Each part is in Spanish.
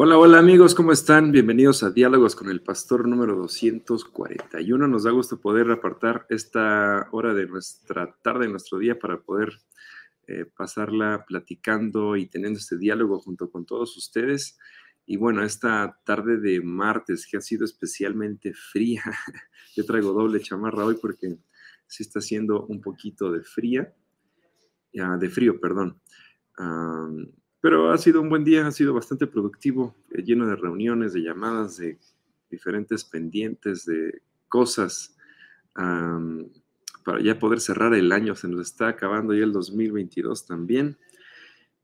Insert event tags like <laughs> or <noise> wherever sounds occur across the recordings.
Hola, hola amigos, ¿cómo están? Bienvenidos a Diálogos con el Pastor número 241. Nos da gusto poder apartar esta hora de nuestra tarde, de nuestro día, para poder eh, pasarla platicando y teniendo este diálogo junto con todos ustedes. Y bueno, esta tarde de martes que ha sido especialmente fría, <laughs> yo traigo doble chamarra hoy porque sí está haciendo un poquito de fría, de frío, perdón. Pero ha sido un buen día, ha sido bastante productivo, eh, lleno de reuniones, de llamadas, de diferentes pendientes, de cosas para ya poder cerrar el año. Se nos está acabando ya el 2022 también.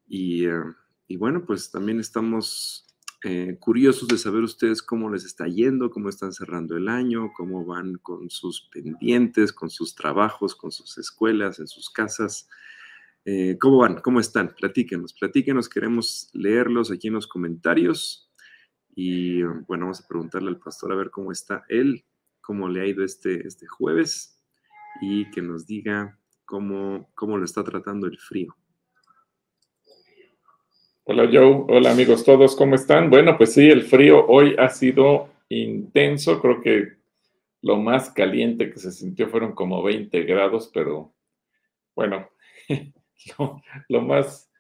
Y, eh, y bueno, pues también estamos eh, curiosos de saber ustedes cómo les está yendo, cómo están cerrando el año, cómo van con sus pendientes, con sus trabajos, con sus escuelas, en sus casas. Eh, ¿Cómo van? ¿Cómo están? Platíquenos, platíquenos, queremos leerlos aquí en los comentarios. Y bueno, vamos a preguntarle al pastor a ver cómo está él, cómo le ha ido este, este jueves y que nos diga cómo, cómo lo está tratando el frío. Hola Joe, hola amigos todos, ¿cómo están? Bueno, pues sí, el frío hoy ha sido intenso, creo que lo más caliente que se sintió fueron como 20 grados, pero bueno, <laughs> <laughs> lo, más,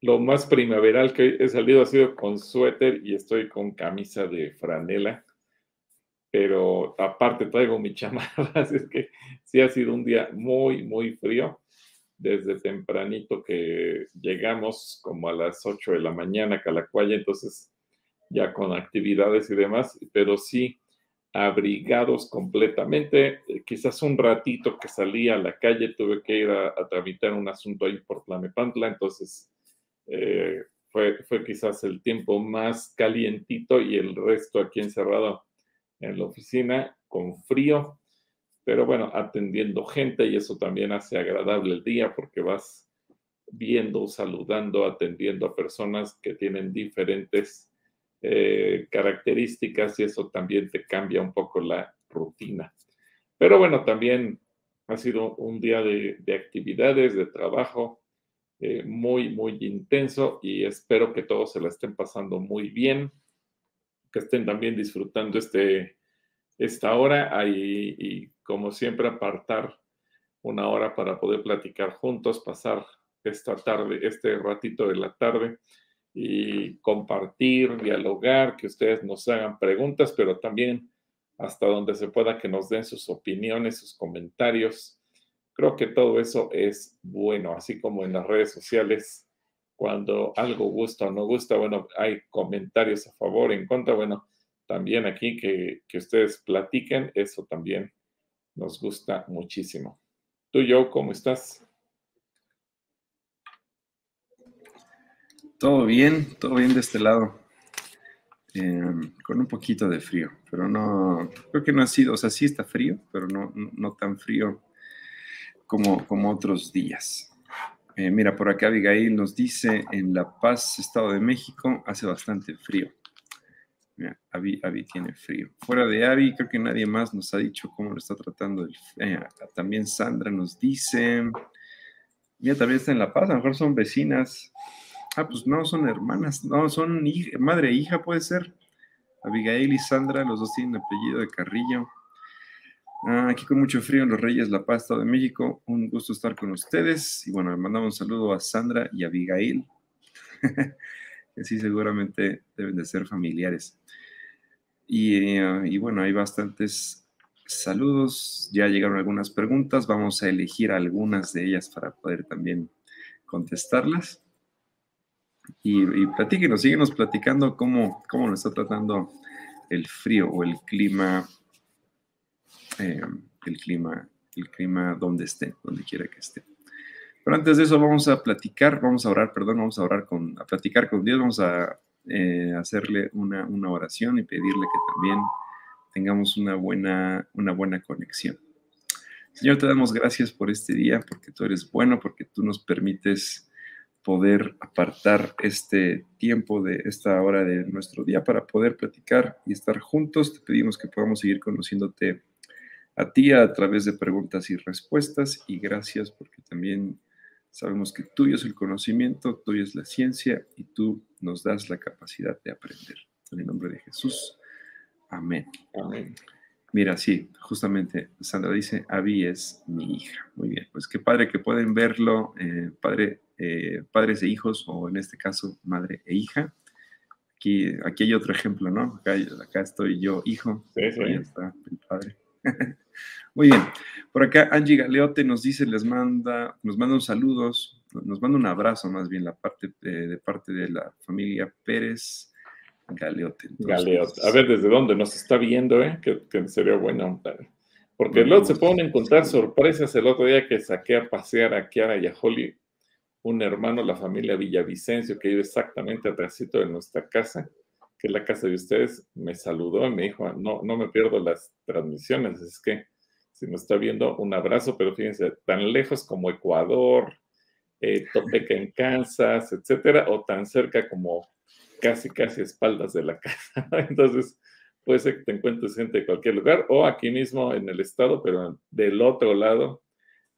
lo más primaveral que he salido ha sido con suéter y estoy con camisa de franela. Pero aparte traigo mi <laughs> chamarra, así es que sí ha sido un día muy, muy frío. Desde tempranito que llegamos como a las 8 de la mañana a Calacuaya, entonces ya con actividades y demás, pero sí, abrigados completamente. Eh, quizás un ratito que salí a la calle tuve que ir a, tramitar un asunto ahí por Tlanepantla, entonces eh, fue, fue quizás el tiempo más calientito y el resto aquí encerrado en la oficina con frío, pero bueno, atendiendo gente y eso también hace agradable el día porque vas viendo, saludando, atendiendo a personas que tienen diferentes eh, características y eso también te cambia un poco la rutina. Pero bueno, también ha sido un día de, actividades, de trabajo eh, muy, muy intenso y espero que todos se la estén pasando muy bien, que estén también disfrutando este, esta hora y, y como siempre apartar una hora para poder platicar juntos, pasar esta tarde, este ratito de la tarde y compartir, dialogar, que ustedes nos hagan preguntas, pero también hasta donde se pueda que nos den sus opiniones, sus comentarios. Creo que todo eso es bueno, así como en las redes sociales, cuando algo gusta o no gusta, bueno, hay comentarios a favor, en contra, bueno, también aquí que, que ustedes platiquen, eso también nos gusta muchísimo. Tú, yo, ¿cómo estás? Todo bien, todo bien de este lado. Em, con un poquito de frío, pero no, creo que no ha sido, o sea, sí está frío, pero no, no, tan frío como, como otros días. Eh, mira, por acá Abigail nos dice, en La Paz, Estado de México, hace bastante frío. Mira, Abby, tiene frío. Fuera de Abby, creo que nadie más nos ha dicho cómo lo está tratando. Eh, también Sandra nos dice, mira, también está en La Paz, a lo mejor son vecinas. Ah, pues no, son hermanas, no, son madre e hija, puede ser. Abigail y Sandra, los dos tienen apellido de Carrillo. Ah, aquí con mucho frío en Los Reyes, La Paz, Estado de México. Un gusto estar con ustedes. Y bueno, le mandamos un saludo a Sandra y a Abigail, <laughs> que sí seguramente deben de ser familiares. Ah, y bueno, hay bastantes saludos. Ya llegaron algunas preguntas. Vamos a elegir algunas de ellas para poder también contestarlas. Y, y platíquenos, síguenos platicando cómo, cómo nos está tratando el frío o el clima, eh, el clima, el clima donde esté, donde quiera que esté. Pero antes de eso vamos a platicar, vamos a orar, perdón, vamos a orar con, a platicar con Dios, vamos a eh, hacerle una, una, oración y pedirle que también tengamos una buena, una buena conexión. Señor, te damos gracias por este día, porque tú eres bueno, porque tú nos permites poder apartar este tiempo de esta hora de nuestro día para poder platicar y estar juntos. Te pedimos que podamos seguir conociéndote a ti a través de preguntas y respuestas y gracias porque también sabemos que tuyo es el conocimiento, tuyo es la ciencia y tú nos das la capacidad de aprender. En el nombre de Jesús. Amén. Amén. Mira, sí, justamente Sandra dice, Abby es mi hija. Muy bien, pues qué padre que pueden verlo, eh, padre, eh, padres e hijos, o en este caso, madre e hija. Aquí, aquí hay otro ejemplo, ¿no? Acá, acá estoy yo, hijo. Sí, sí. Ahí está el padre. <laughs> Muy bien. Por acá Angie Galeote nos dice, les manda, nos manda un saludos, nos manda un abrazo más bien la parte, eh, de parte de la familia Pérez Galeote. Entonces, Galeote. A ver, ¿desde dónde nos está viendo, eh? Que, que sería bueno. Porque luego se pueden encontrar sorpresas. El otro día que saqué a pasear a Kiara y a Holly, un hermano, la familia Villavicencio, que vive exactamente atrásito de nuestra casa, que es la casa de ustedes, me saludó y me dijo, no, no me pierdo las transmisiones, es que si nos está viendo, un abrazo, pero fíjense, tan lejos como Ecuador, eh, Topeca en Kansas, etcétera, o tan cerca como casi, casi espaldas de la casa. <laughs> Entonces, puede ser que te encuentres gente de cualquier lugar o aquí mismo en el estado, pero del otro lado,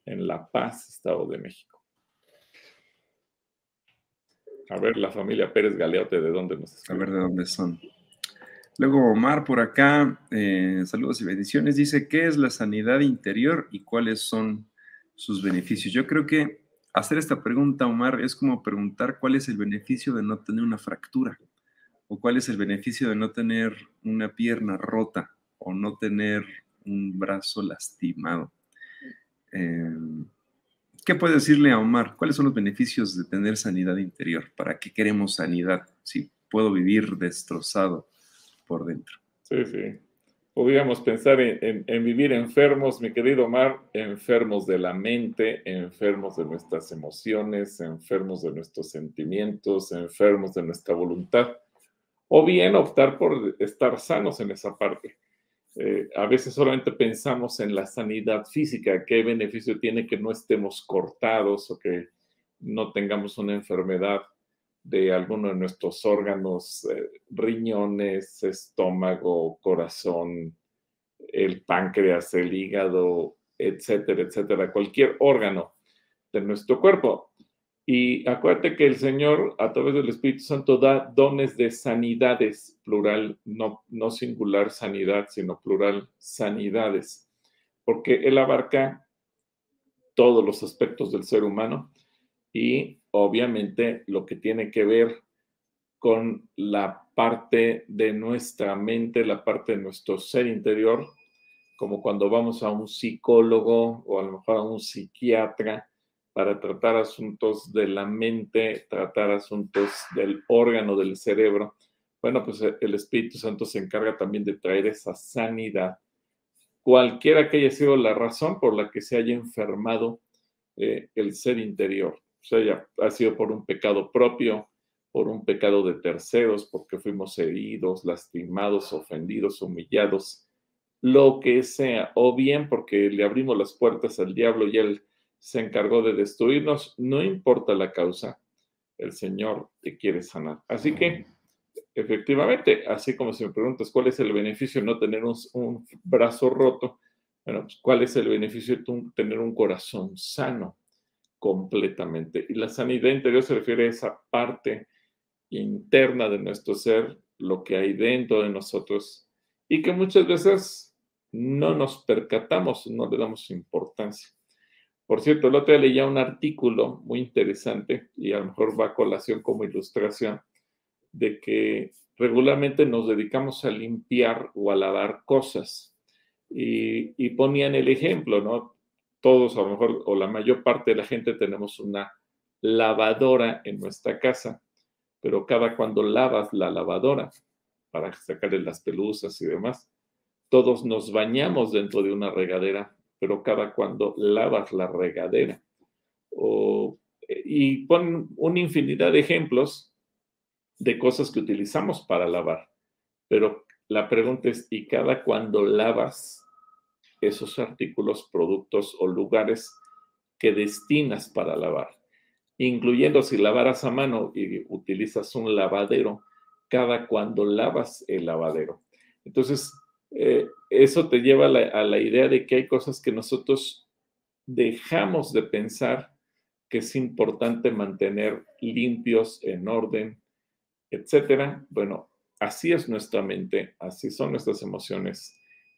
en La Paz, Estado de México. A ver, la familia Pérez Galeote, ¿de dónde nos A escribe? ver de dónde son. Luego Omar por acá, eh, saludos y bendiciones, dice, ¿qué es la sanidad interior y cuáles son sus beneficios? Yo creo que hacer esta pregunta, Omar, es como preguntar cuál es el beneficio de no tener una fractura o cuál es el beneficio de no tener una pierna rota o no tener un brazo lastimado. Eh, ¿Qué puede decirle a Omar? ¿Cuáles son los beneficios de tener sanidad interior? ¿Para qué queremos sanidad? Si puedo vivir destrozado por dentro. Sí, sí. Podríamos pensar en, vivir enfermos, mi querido Omar, enfermos de la mente, enfermos de nuestras emociones, enfermos de nuestros sentimientos, enfermos de nuestra voluntad, o bien optar por estar sanos en esa parte. Eh, a veces solamente pensamos en la sanidad física, qué beneficio tiene que no estemos cortados o que no tengamos una enfermedad de alguno de nuestros órganos, eh, riñones, estómago, corazón, el páncreas, el hígado, etcétera, etcétera, cualquier órgano de nuestro cuerpo. Y acuérdate que el Señor, a través del Espíritu Santo, da dones de sanidades, plural, no, no singular sanidad, sino plural sanidades, porque Él abarca todos los aspectos del ser humano y obviamente lo que tiene que ver con la parte de nuestra mente, la parte de nuestro ser interior, como cuando vamos a un psicólogo o a lo mejor a un psiquiatra para tratar asuntos de la mente, tratar asuntos del órgano del cerebro. Bueno, pues el Espíritu Santo se encarga también de traer esa sanidad, cualquiera que haya sido la razón por la que se haya enfermado eh, el ser interior. O sea, ha sido por un pecado propio, por un pecado de terceros, porque fuimos heridos, lastimados, ofendidos, humillados, lo que sea, o bien porque le abrimos las puertas al diablo y él se encargó de destruirnos, no importa la causa, el Señor te quiere sanar. Así que, efectivamente, así como si me preguntas cuál es el beneficio de no tener un, un brazo roto, bueno, pues, ¿cuál es el beneficio de tu- tener un corazón sano completamente? Y la sanidad interior se refiere a esa parte interna de nuestro ser, lo que hay dentro de nosotros y que muchas veces no nos percatamos, no le damos importancia. Por cierto, el otro día leía un artículo muy interesante y a lo mejor va a colación como ilustración de que regularmente nos dedicamos a limpiar o a lavar cosas. Y, y ponían el ejemplo, ¿no? Todos, a lo mejor, o la mayor parte de la gente tenemos una lavadora en nuestra casa, pero cada cuando lavas la lavadora para sacarle las pelusas y demás, todos nos bañamos dentro de una regadera, pero cada cuando lavas la regadera. O, y ponen una infinidad de ejemplos de cosas que utilizamos para lavar. Pero la pregunta es, ¿y cada cuando lavas esos artículos, productos o lugares que destinas para lavar? Incluyendo si lavaras a mano y utilizas un lavadero, cada cuando lavas el lavadero. Entonces, eh, eso te lleva a la, a la idea de que hay cosas que nosotros dejamos de pensar que es importante mantener limpios, en orden, etcétera. Bueno, así es nuestra mente, así son nuestras emociones,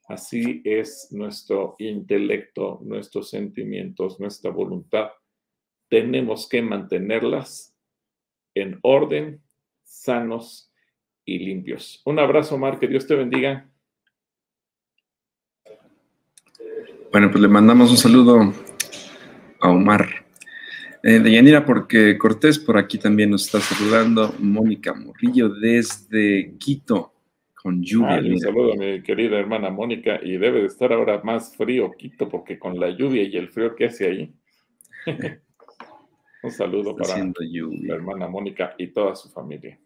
así es nuestro intelecto, nuestros sentimientos, nuestra voluntad. Tenemos que mantenerlas en orden, sanos y limpios. Un abrazo, Mar, que Dios te bendiga. Bueno, pues le mandamos un saludo a Omar. Eh, de Yanira, porque Cortés por aquí también nos está saludando. Mónica Morrillo desde Quito, con lluvia. un saludo a mi querida hermana Mónica. Y debe de estar ahora más frío Quito, porque con la lluvia y el frío que hace ahí. <laughs> un saludo para la hermana Mónica y toda su familia.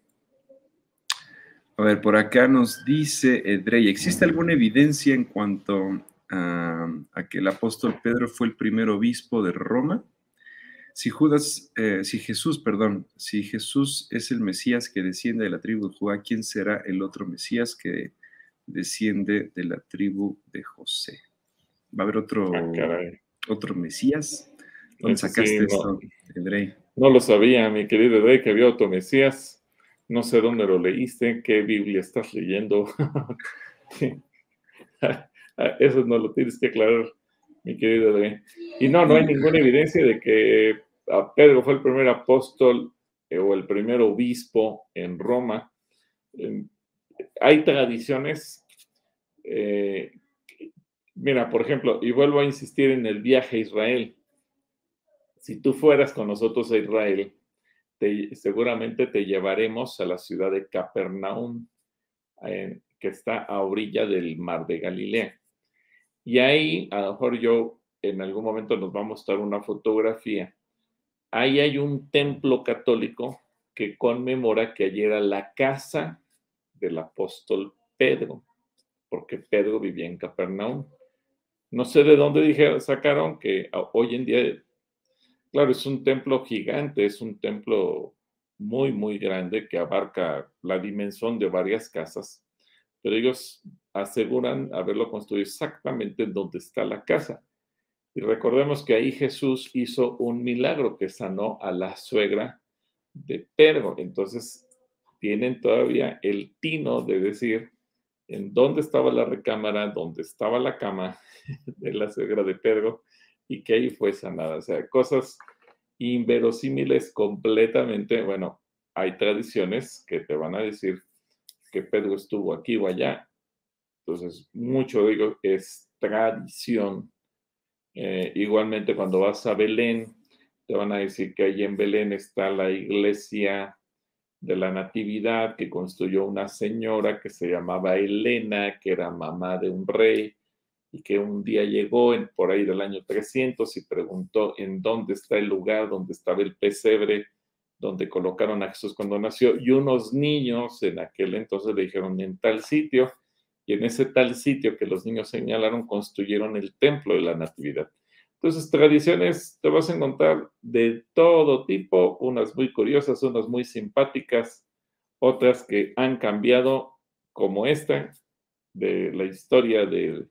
A ver, por acá nos dice Edrey, ¿existe alguna evidencia en cuanto a, que el apóstol Pedro fue el primer obispo de Roma? Si Judas, eh, si Jesús, perdón, si Jesús es el Mesías que desciende de la tribu de Judá, ¿quién será el otro Mesías que desciende de la tribu de José? ¿Va a haber otro, ah, otro Mesías? ¿Dónde sacaste esto, Edrey? No lo sabía, mi querido Edrey, que había otro Mesías. No sé dónde lo leíste, qué Biblia estás leyendo. <laughs> <laughs> Eso no lo tienes que aclarar, mi querido Edrey. Y no, no hay ninguna evidencia de que Pedro fue el primer apóstol eh, o el primer obispo en Roma. hay tradiciones, eh, mira, por ejemplo, y vuelvo a insistir en el viaje a Israel. Si tú fueras con nosotros a Israel, seguramente te llevaremos a la ciudad de Capernaum, que está a orilla del mar de Galilea. Y ahí, a lo mejor yo en algún momento nos va a mostrar una fotografía. Ahí hay un templo católico que conmemora que allí era la casa del apóstol Pedro, porque Pedro vivía en Capernaum. No sé de dónde dijeron, sacaron que hoy en día Claro, es un templo gigante, es un templo muy, muy grande que abarca la dimensión de varias casas, pero ellos aseguran haberlo construido exactamente en donde está la casa. Y recordemos que ahí Jesús hizo un milagro que sanó a la suegra de Pedro. Entonces, tienen todavía el tino de decir en dónde estaba la recámara, dónde estaba la cama <laughs> de la suegra de Pedro y que ahí fue sanada. O sea, cosas inverosímiles completamente. Bueno, hay tradiciones que te van a decir que Pedro estuvo aquí o allá. Entonces, mucho digo es tradición. Eh, igualmente, cuando vas a Belén, te van a decir que ahí en Belén está la iglesia de la Natividad que construyó una señora que se llamaba Elena, que era mamá de un rey y que un día llegó por ahí del año 300 y preguntó en dónde está el lugar donde estaba el pesebre donde colocaron a Jesús cuando nació y unos niños en aquel entonces le dijeron en tal sitio y en ese tal sitio que los niños señalaron construyeron el templo de la natividad. Entonces, tradiciones te vas a encontrar de todo tipo, unas muy curiosas, unas muy simpáticas, otras que han cambiado como esta de la historia del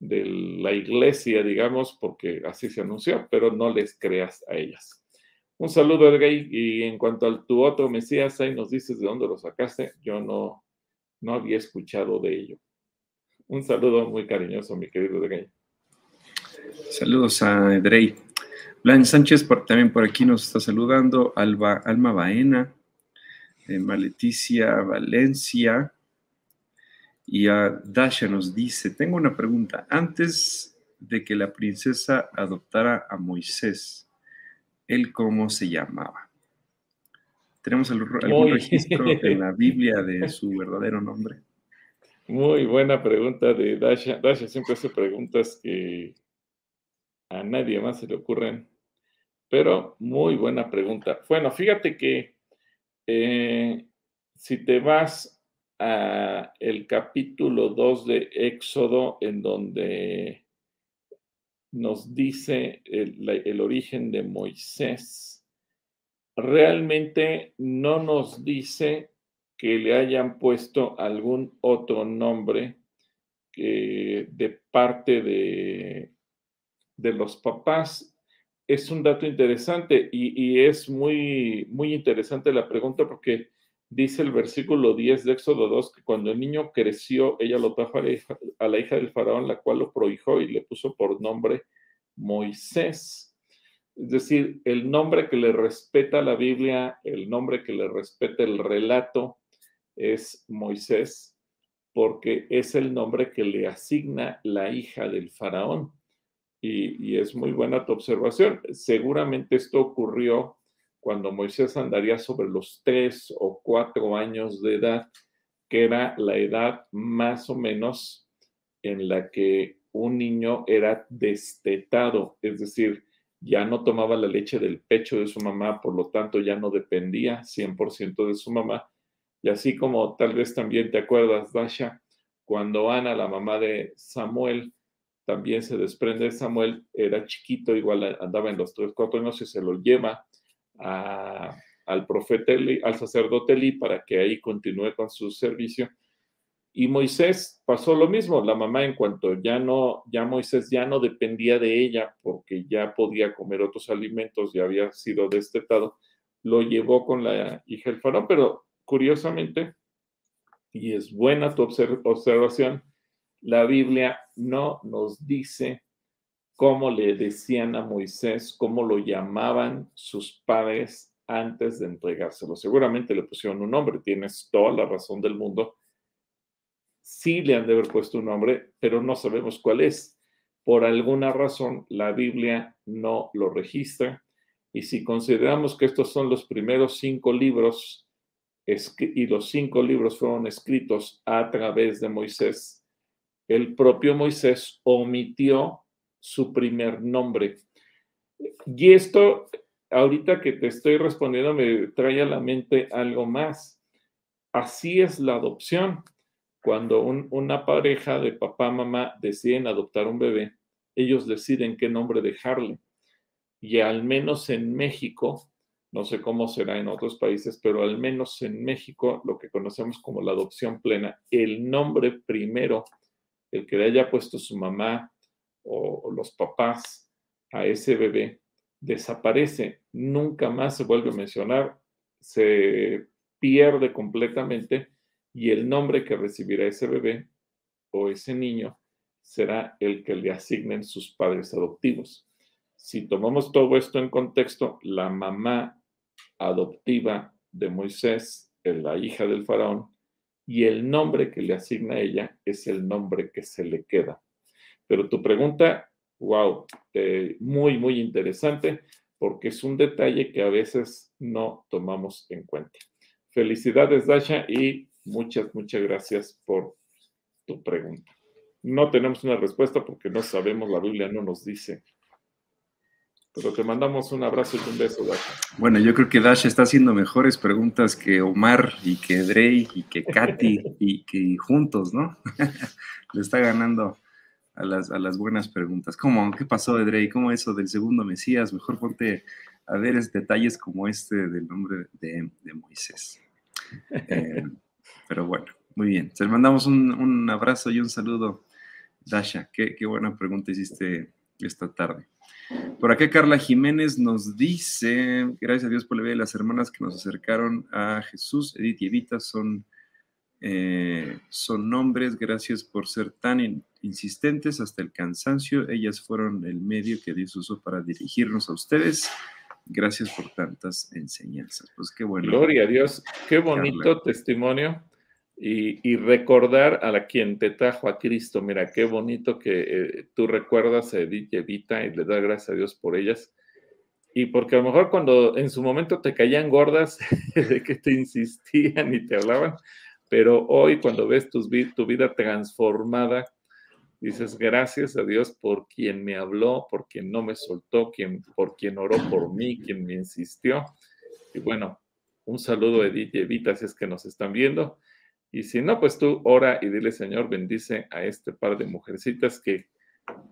de la iglesia, digamos, porque así se anunció, pero no les creas a ellas. Un saludo, Edgar, y en cuanto a tu otro Mesías, ahí nos dices de dónde lo sacaste. Yo no, no había escuchado de ello. Un saludo muy cariñoso, mi querido Edgar. Saludos a Edrey. Blan Sánchez también por aquí nos está saludando. Alba, Alma Baena, eh, Maleticia Valencia, y a Dasha nos dice, tengo una pregunta. Antes de que la princesa adoptara a Moisés, ¿él cómo se llamaba? ¿Tenemos algún registro en la <laughs> Biblia de su verdadero nombre? Muy buena pregunta de Dasha. Dasha siempre hace preguntas que a nadie más se le ocurren, pero muy buena pregunta. Bueno, fíjate que eh, si te vas el capítulo 2 de Éxodo, en donde nos dice el, origen de Moisés, realmente no nos dice que le hayan puesto algún otro nombre de parte de, de los papás. Es un dato interesante y, y, es muy, muy interesante la pregunta porque dice el versículo 10 de Éxodo 2 que cuando el niño creció, ella lo trajo a la hija, a la hija del faraón, la cual lo prohijó y le puso por nombre Moisés. Es decir, el nombre que le respeta la Biblia, el nombre que le respeta el relato es Moisés, porque es el nombre que le asigna la hija del faraón. Y, es muy buena tu observación. Seguramente esto ocurrió cuando Moisés andaría sobre los tres o cuatro años de edad, que era la edad más o menos en la que un niño era destetado, es decir, ya no tomaba la leche del pecho de su mamá, por lo tanto ya no dependía 100% de su mamá. Y así como tal vez también te acuerdas, Dasha, cuando Ana, la mamá de Samuel, también se desprende de Samuel, era chiquito, igual andaba en los tres, cuatro años y se lo lleva al profeta Eli, al sacerdote Eli para que ahí continúe con su servicio. Y Moisés pasó lo mismo, la mamá en cuanto ya no, ya Moisés ya no dependía de ella porque ya podía comer otros alimentos, ya había sido destetado, lo llevó con la hija del faraón, pero curiosamente, y es buena tu observación, la Biblia no nos dice cómo le decían a Moisés, cómo lo llamaban sus padres antes de entregárselo. Seguramente le pusieron un nombre, tienes toda la razón del mundo. Sí le han de haber puesto un nombre, pero no sabemos cuál es. Por alguna razón, la Biblia no lo registra. Y si consideramos que estos son los primeros cinco libros y los cinco libros fueron escritos a través de Moisés, el propio Moisés omitió su primer nombre. Y esto, ahorita que te estoy respondiendo, me trae a la mente algo más. Así es la adopción. Cuando una pareja de papá, mamá deciden adoptar un bebé, ellos deciden qué nombre dejarle. Y al menos en México, no sé cómo será en otros países, pero al menos en México, lo que conocemos como la adopción plena, el nombre primero el que le haya puesto su mamá o, los papás a ese bebé desaparece, nunca más se vuelve a mencionar, se pierde completamente y el nombre que recibirá ese bebé o ese niño será el que le asignen sus padres adoptivos. Si tomamos todo esto en contexto, la mamá adoptiva de Moisés, la hija del faraón, y el nombre que le asigna a ella es el nombre que se le queda. Pero tu pregunta, wow, eh, muy, muy interesante porque es un detalle que a veces no tomamos en cuenta. Felicidades, Dasha, y muchas, muchas gracias por tu pregunta. No tenemos una respuesta porque no sabemos, la Biblia no nos dice pero te mandamos un abrazo y un beso, Dasha. Bueno, yo creo que Dasha está haciendo mejores preguntas que Omar y que Drey y que Katy <laughs> y que juntos, ¿no? <laughs> Le está ganando a las, a las buenas preguntas. ¿Cómo? ¿Qué pasó, Drey? ¿Cómo eso del segundo Mesías? Mejor ponte a ver detalles como este del nombre de, Moisés. <laughs> Eh, pero bueno, muy bien. Te mandamos un, abrazo y un saludo, Dasha. Qué, qué buena pregunta hiciste esta tarde. Por acá Carla Jiménez nos dice, gracias a Dios por la vida de las hermanas que nos acercaron a Jesús, Edith y Evita son, eh, son nombres, gracias por ser tan insistentes hasta el cansancio, ellas fueron el medio que Dios usó para dirigirnos a ustedes. Gracias por tantas enseñanzas. Pues qué bueno. Gloria a Dios, qué bonito testimonio y, recordar a la quien te trajo a Cristo. Mira, qué bonito que eh, tú recuerdas a Edith y Evita y le das gracias a Dios por ellas. Y porque a lo mejor cuando en su momento te caían gordas <laughs> de que te insistían y te hablaban, pero hoy cuando ves tu, tu vida transformada, dices gracias a Dios por quien me habló, por quien no me soltó, quien, por quien oró por mí, quien me insistió. Y bueno, un saludo a Edith y Evita si es que nos están viendo. Y si no, pues tú ora y dile, Señor, bendice a este par de mujercitas que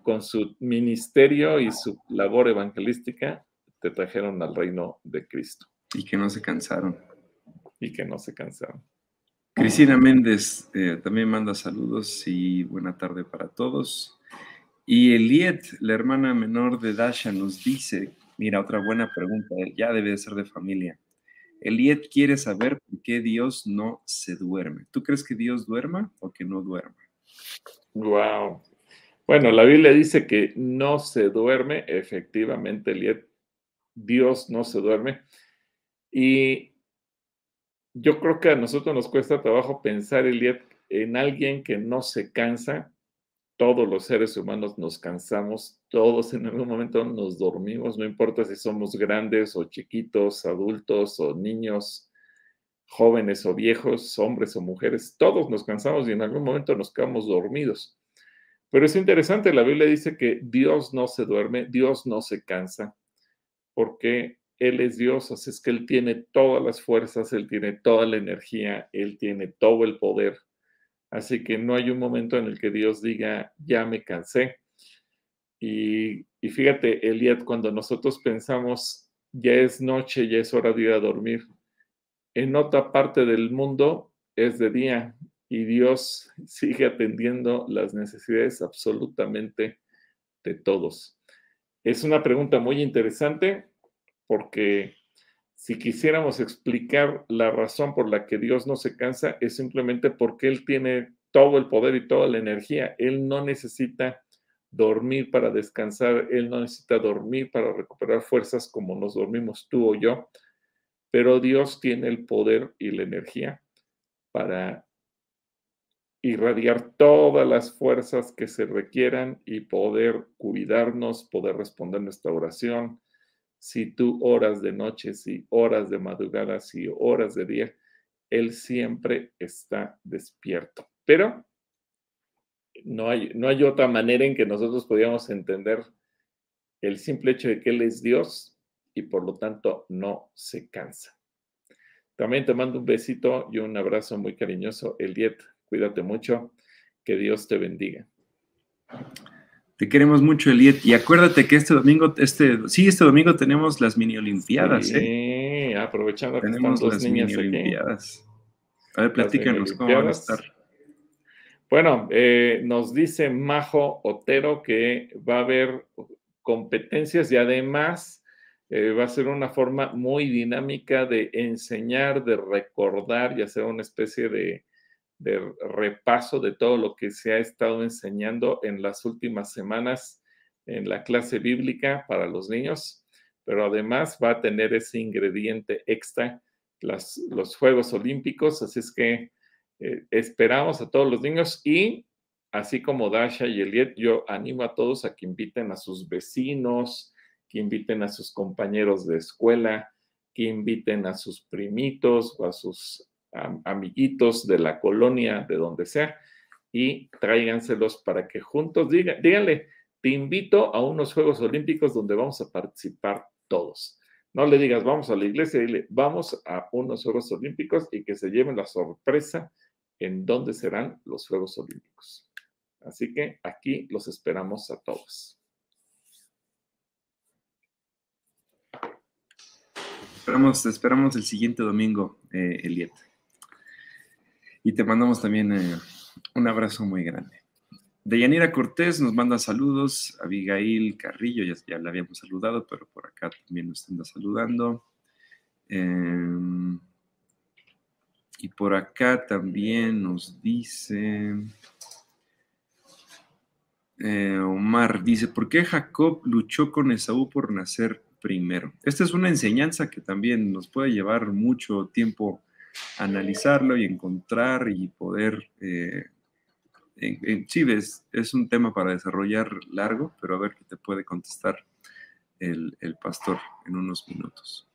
con su ministerio y su labor evangelística te trajeron al reino de Cristo. Y que no se cansaron. Y que no se cansaron. Cristina Méndez eh, también manda saludos y buena tarde para todos. Y Eliet, la hermana menor de Dasha, nos dice, mira, otra buena pregunta, ya debe de ser de familia. Eliet quiere saber por qué Dios no se duerme. ¿Tú crees que Dios duerma o que no duerma? Wow. Bueno, la Biblia dice que no se duerme, efectivamente, Eliet, Dios no se duerme. Y yo creo que a nosotros nos cuesta trabajo pensar, Eliet, en alguien que no se cansa. Todos los seres humanos nos cansamos, todos en algún momento nos dormimos, no importa si somos grandes o chiquitos, adultos o niños, jóvenes o viejos, hombres o mujeres, todos nos cansamos y en algún momento nos quedamos dormidos. Pero es interesante, la Biblia dice que Dios no se duerme, Dios no se cansa, porque Él es Dios, así es que Él tiene todas las fuerzas, Él tiene toda la energía, Él tiene todo el poder. Así que no hay un momento en el que Dios diga, ya me cansé. Y, fíjate, Eliad, cuando nosotros pensamos, ya es noche, ya es hora de ir a dormir, en otra parte del mundo es de día y Dios <laughs> sigue atendiendo las necesidades absolutamente de todos. Es una pregunta muy interesante porque si quisiéramos explicar la razón por la que Dios no se cansa, es simplemente porque Él tiene todo el poder y toda la energía. Él no necesita dormir para descansar, Él no necesita dormir para recuperar fuerzas como nos dormimos tú o yo, pero Dios tiene el poder y la energía para irradiar todas las fuerzas que se requieran y poder cuidarnos, poder responder nuestra oración. Si tú horas de noche, si horas de madrugada, si horas de día, Él siempre está despierto. Pero no hay, no hay otra manera en que nosotros podamos entender el simple hecho de que Él es Dios y por lo tanto no se cansa. También te mando un besito y un abrazo muy cariñoso, Eliet. Cuídate mucho. Que Dios te bendiga. Te queremos mucho, Eliet. Y acuérdate que este domingo, este, sí, este domingo tenemos las mini olimpiadas. Sí, ¿eh? aprovechando que tenemos las mini olimpiadas. A ver, platícanos cómo van a estar. Bueno, eh, nos dice Majo Otero que va a haber competencias y además eh, va a ser una forma muy dinámica de enseñar, de recordar y hacer una especie de de repaso de todo lo que se ha estado enseñando en las últimas semanas en la clase bíblica para los niños, pero además va a tener ese ingrediente extra, los Juegos Olímpicos, así es que eh, esperamos a todos los niños y así como Dasha y Eliet, yo animo a todos a que inviten a sus vecinos, que inviten a sus compañeros de escuela, que inviten a sus primitos o a sus amiguitos de la colonia, de donde sea, y tráiganselos para que juntos digan, díganle, te invito a unos Juegos Olímpicos donde vamos a participar todos. No le digas, vamos a la iglesia, dile, vamos a unos Juegos Olímpicos y que se lleven la sorpresa en dónde serán los Juegos Olímpicos. Así que aquí los esperamos a todos. Esperamos, esperamos el siguiente domingo, eh. Y te mandamos también eh, un abrazo muy grande. Deyanira Cortés nos manda saludos. Abigail Carrillo, ya, la habíamos saludado, pero por acá también nos anda saludando. Em, y por acá también nos dice. Eh, Omar dice: ¿Por qué Jacob luchó con Esaú por nacer primero? Esta es una enseñanza que también nos puede llevar mucho tiempo analizarlo y encontrar y poder... Eh, sí, es, es, un tema para desarrollar largo, pero a ver qué te puede contestar el, pastor en unos minutos.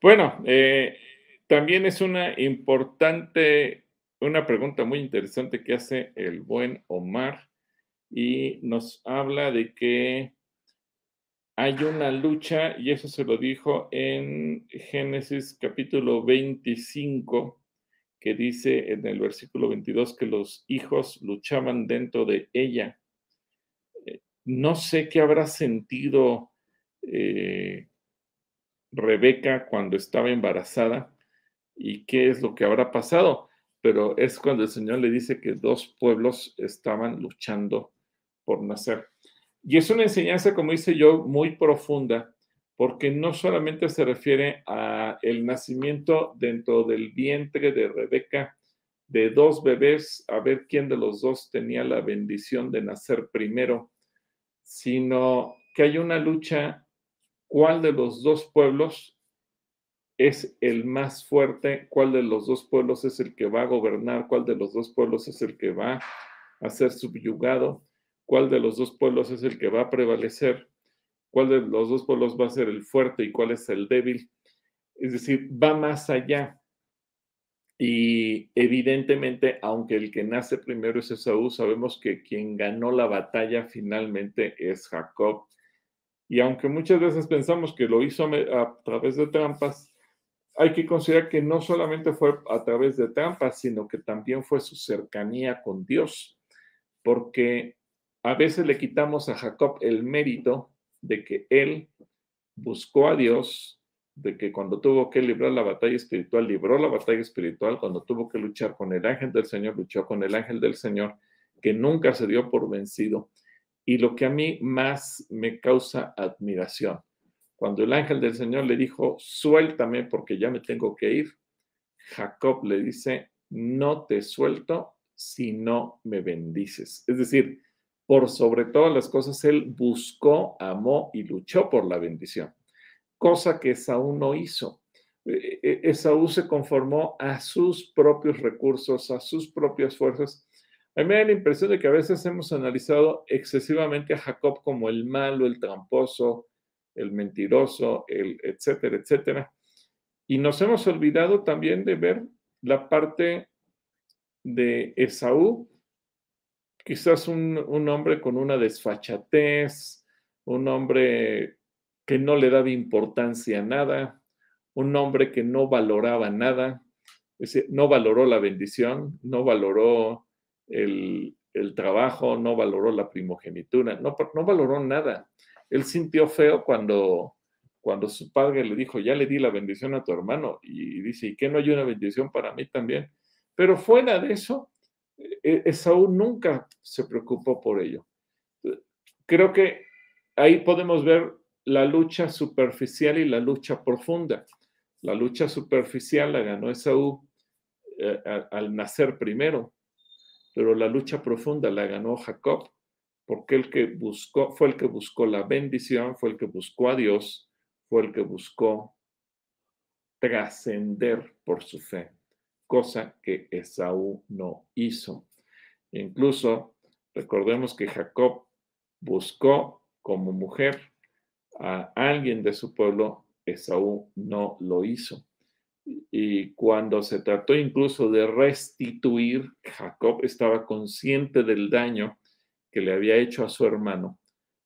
Bueno, eh, también es una importante, una pregunta muy interesante que hace el buen Omar y nos habla de que hay una lucha, y eso se lo dijo en Génesis capítulo 25, que dice en el versículo 22 que los hijos luchaban dentro de ella. Eh, no sé qué habrá sentido eh, Rebeca cuando estaba embarazada y qué es lo que habrá pasado, pero es cuando el Señor le dice que dos pueblos estaban luchando por nacer. Y es una enseñanza, como dice yo, muy profunda, porque no solamente se refiere a el nacimiento dentro del vientre de Rebeca de dos bebés, a ver quién de los dos tenía la bendición de nacer primero, sino que hay una lucha, cuál de los dos pueblos es el más fuerte, cuál de los dos pueblos es el que va a gobernar, cuál de los dos pueblos es el que va a ser subyugado, cuál de los dos pueblos es el que va a prevalecer, cuál de los dos pueblos va a ser el fuerte y cuál es el débil. Es decir, va más allá. Y evidentemente, aunque el que nace primero es Esaú, sabemos que quien ganó la batalla finalmente es Jacob. Y aunque muchas veces pensamos que lo hizo a través de trampas, hay que considerar que no solamente fue a través de trampas, sino que también fue su cercanía con Dios, porque a veces le quitamos a Jacob el mérito de que él buscó a Dios, de que cuando tuvo que librar la batalla espiritual, libró la batalla espiritual, cuando tuvo que luchar con el ángel del Señor, luchó con el ángel del Señor, que nunca se dio por vencido. Y lo que a mí más me causa admiración, cuando el ángel del Señor le dijo, suéltame porque ya me tengo que ir, Jacob le dice, no te suelto si no me bendices. Es decir, por sobre todas las cosas, él buscó, amó y luchó por la bendición, cosa que Esaú no hizo. E, e, Esaú se conformó a sus propios recursos, a sus propias fuerzas. A mí me da la impresión de que a veces hemos analizado excesivamente a Jacob como el malo, el tramposo, el mentiroso, el etcétera, etcétera. Y nos hemos olvidado también de ver la parte de Esaú, quizás un, hombre con una desfachatez, un hombre que no le daba importancia a nada, un hombre que no valoraba nada, no valoró la bendición, no valoró el, trabajo, no valoró la primogenitura, no, valoró nada. Él sintió feo cuando, cuando su padre le dijo, ya le di la bendición a tu hermano, y dice, ¿y qué no hay una bendición para mí también? Pero fuera de eso, Esaú nunca se preocupó por ello. Creo que ahí podemos ver la lucha superficial y la lucha profunda. La lucha superficial la ganó Esaú eh, al nacer primero, pero la lucha profunda la ganó Jacob, porque el que buscó, fue el que buscó la bendición, fue el que buscó a Dios, fue el que buscó trascender por su fe cosa que Esaú no hizo. Incluso recordemos que Jacob buscó como mujer a alguien de su pueblo, Esaú no lo hizo. Y cuando se trató incluso de restituir, Jacob estaba consciente del daño que le había hecho a su hermano.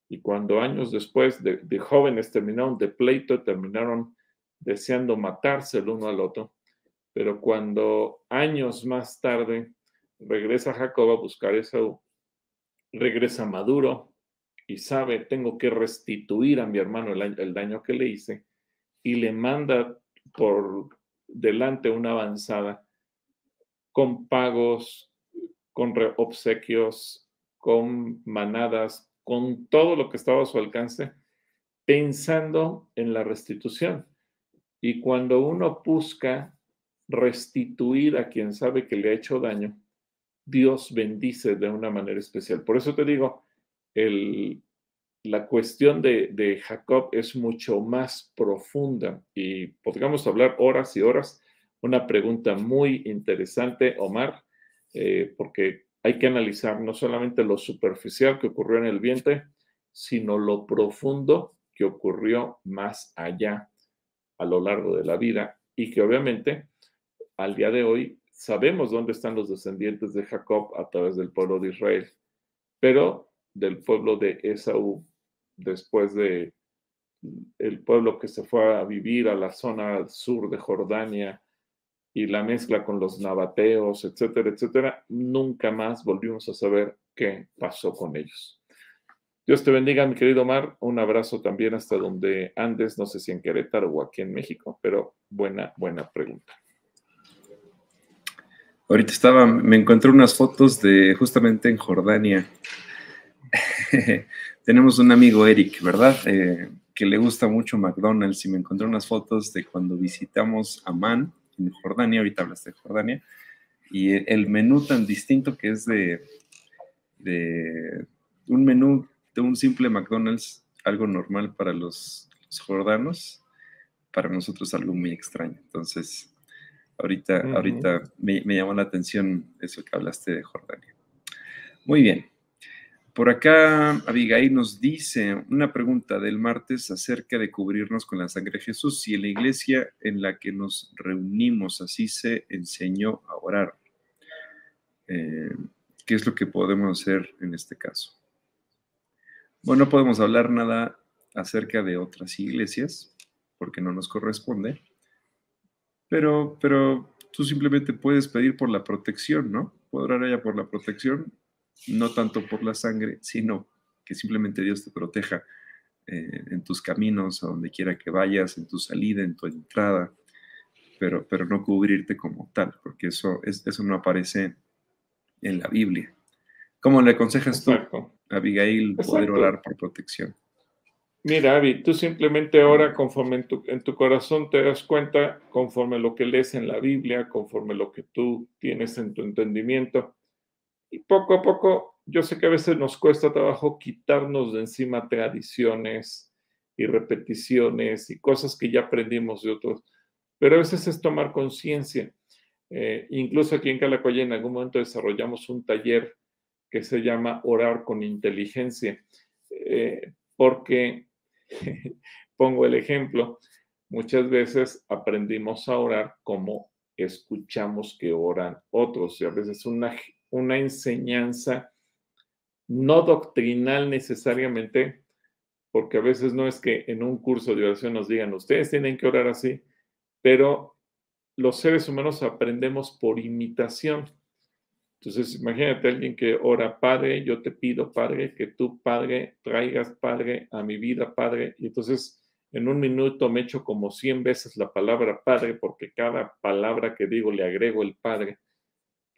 Y cuando años después de, de jóvenes terminaron de pleito, terminaron deseando matarse el uno al otro, pero cuando años más tarde regresa Jacob a buscar Esaú, regresa maduro y sabe, tengo que restituir a mi hermano el, daño que le hice, y le manda por delante una avanzada con pagos, con obsequios, con manadas, con todo lo que estaba a su alcance, pensando en la restitución. Y cuando uno busca restituir a quien sabe que le ha hecho daño, Dios bendice de una manera especial. Por eso te digo, la cuestión de, Jacob es mucho más profunda y podríamos hablar horas y horas. Una pregunta muy interesante, Omar, eh, porque hay que analizar no solamente lo superficial que ocurrió en el vientre, sino lo profundo que ocurrió más allá a lo largo de la vida y que obviamente al día de hoy sabemos dónde están los descendientes de Jacob a través del pueblo de Israel, pero del pueblo de Esaú, después de el pueblo que se fue a vivir a la zona sur de Jordania y la mezcla con los nabateos, etcétera, etcétera, nunca más volvimos a saber qué pasó con ellos. Dios te bendiga, mi querido Omar. Un abrazo también hasta donde andes, no sé si en Querétaro o aquí en México, pero buena, buena pregunta. Ahorita estaba, me encontré unas fotos de justamente en Jordania. <laughs> Tenemos un amigo, Eric, ¿verdad? Eh, que le gusta mucho McDonald's y me encontré unas fotos de cuando visitamos Amán, en Jordania, ahorita hablaste de Jordania, y el menú tan distinto que es de, de un menú de un simple McDonald's, algo normal para los, jordanos, para nosotros algo muy extraño. Entonces, ahorita, ahorita me, me llamó la atención eso que hablaste de Jordania. Muy bien. Por acá, Abigail nos dice una pregunta del martes acerca de cubrirnos con la sangre de Jesús. Si en la iglesia en la que nos reunimos así se enseñó a orar, eh, ¿qué es lo que podemos hacer en este caso? Bueno, no podemos hablar nada acerca de otras iglesias porque no nos corresponde, pero, pero tú simplemente puedes pedir por la protección, ¿no? Puedo orar allá por la protección no tanto por la sangre, sino que simplemente Dios te proteja eh, en tus caminos, a donde quiera que vayas, en tu salida, en tu entrada, pero, pero no cubrirte como tal, porque eso, es, eso no aparece en la Biblia. ¿Cómo le aconsejas tú, a Abigail, poder orar por protección? Mira, Abby, tú simplemente ora conforme en tu, en tu, corazón te das cuenta, conforme lo que lees en la Biblia, conforme lo que tú tienes en tu entendimiento. Y poco a poco, yo sé que a veces nos cuesta trabajo quitarnos de encima tradiciones y repeticiones y cosas que ya aprendimos de otros, pero a veces es tomar conciencia. Eh, incluso aquí en Calacoya en algún momento desarrollamos un taller que se llama Orar con Inteligencia, eh, porque, <laughs> pongo el ejemplo, muchas veces aprendimos a orar como escuchamos que oran otros y a veces una una enseñanza no doctrinal necesariamente, porque a veces no es que en un curso de oración nos digan, ustedes tienen que orar así, pero los seres humanos aprendemos por imitación. Entonces, imagínate a alguien que ora, Padre, yo te pido, Padre, que tú, Padre, traigas, Padre, a mi vida, Padre. Y entonces, en un minuto me echo como 100 veces la palabra Padre, porque cada palabra que digo le agrego el Padre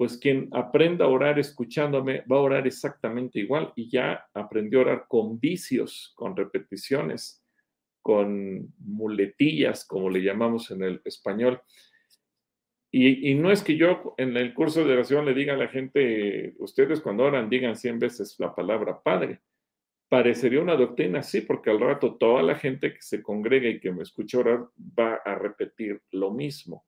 pues quien aprenda a orar escuchándome va a orar exactamente igual y ya aprendió a orar con vicios, con repeticiones, con muletillas, como le llamamos en el español. Y, no es que yo en el curso de oración le diga a la gente, ustedes cuando oran digan 100 veces la palabra Padre. Parecería una doctrina, sí, porque al rato toda la gente que se congrega y que me escucha orar va a repetir lo mismo.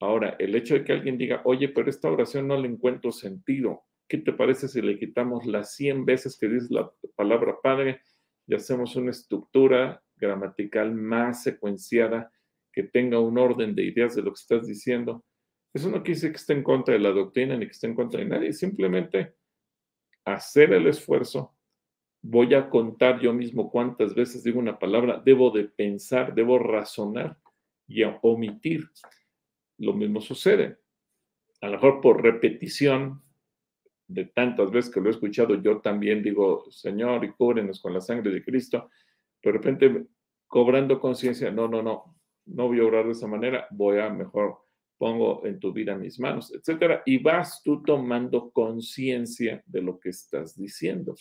Ahora, el hecho de que alguien diga, oye, pero esta oración no le encuentro sentido, ¿qué te parece si le quitamos las 100 veces que dice la palabra Padre y hacemos una estructura gramatical más secuenciada que tenga un orden de ideas de lo que estás diciendo? Eso no quiere decir que esté en contra de la doctrina ni que esté en contra de nadie, simplemente hacer el esfuerzo. Voy a contar yo mismo cuántas veces digo una palabra, debo de pensar, debo razonar y omitir lo mismo sucede. A lo mejor por repetición de tantas veces que lo he escuchado, yo también digo, Señor, y cúbrenos con la sangre de Cristo. De repente, cobrando conciencia, no, no, no, no voy a orar de esa manera, voy a mejor pongo en tu vida mis manos, etcétera. Y vas tú tomando conciencia de lo que estás diciendo.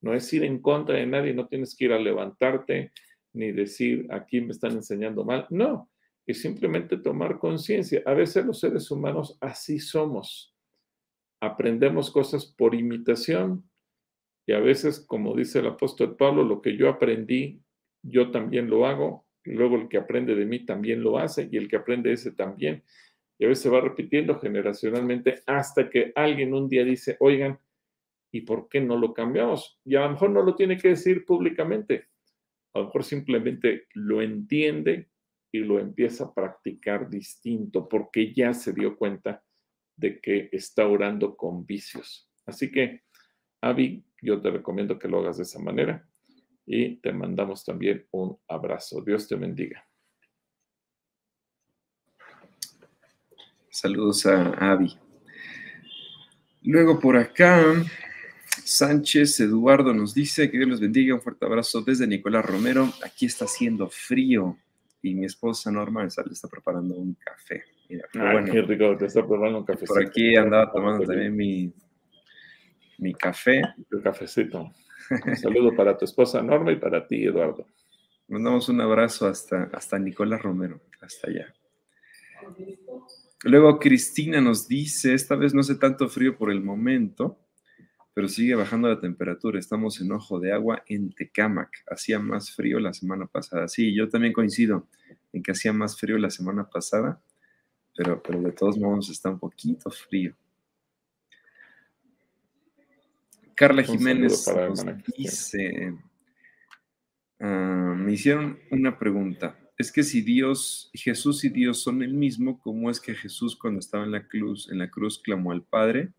No es ir en contra de nadie, no tienes que ir a levantarte ni decir aquí me están enseñando mal. No, simplemente tomar conciencia. A veces los seres humanos así somos. Aprendemos cosas por imitación y a veces, como dice el apóstol Pablo, lo que yo aprendí, yo también lo hago. Luego el que aprende de mí también lo hace y el que aprende ese también. Y a veces se va repitiendo generacionalmente hasta que alguien un día dice, oigan, ¿y por qué no lo cambiamos? Y a lo mejor no lo tiene que decir públicamente. A lo mejor simplemente lo entiende y lo empieza a practicar distinto porque ya se dio cuenta de que está orando con vicios. Así que, Avi, yo te recomiendo que lo hagas de esa manera y te mandamos también un abrazo. Dios te bendiga. Saludos a Avi. Luego por acá, Sánchez Eduardo nos dice que Dios los bendiga. Un fuerte abrazo desde Nicolás Romero. Aquí está haciendo frío y mi esposa Norma le está preparando un café. Mira, qué rico, te está preparando un café. Por aquí andaba tomando también mi, mi café. Tu cafecito. Un saludo para tu esposa Norma y para ti, Eduardo. Mandamos un abrazo hasta, hasta Nicolás Romero, hasta allá. Luego Cristina nos dice, esta vez no hace tanto frío por el momento, pero sigue bajando la temperatura. Estamos en Ojo de Agua en Tecámac. Hacía más frío la semana pasada. Sí, yo también coincido en que hacía más frío la semana pasada, pero, pero de todos modos está un poquito frío. Carla Jiménez dice, ah, me hicieron una pregunta. Es que si Dios, Jesús y Dios son el mismo, ¿cómo es que Jesús cuando estaba en la cruz, en la cruz clamó al Padre?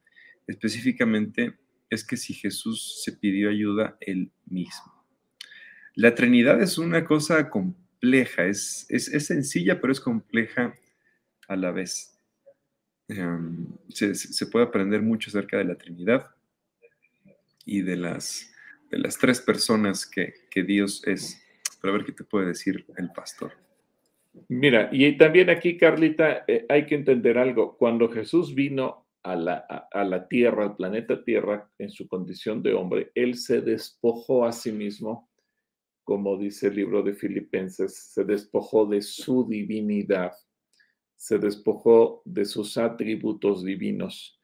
Específicamente, es que si Jesús se pidió ayuda él mismo. La Trinidad es una cosa compleja, es, es, sencilla, pero es compleja a la vez. Em, se, puede aprender mucho acerca de la Trinidad y de las, de las tres personas que, Dios es. Pero a ver qué te puede decir el pastor. Mira, y también aquí, Carlita, eh, hay que entender algo. Cuando Jesús vino a la, tierra, al planeta Tierra, en su condición de hombre, él se despojó a sí mismo, como dice el libro de Filipenses, se despojó de su divinidad, se despojó de sus atributos divinos.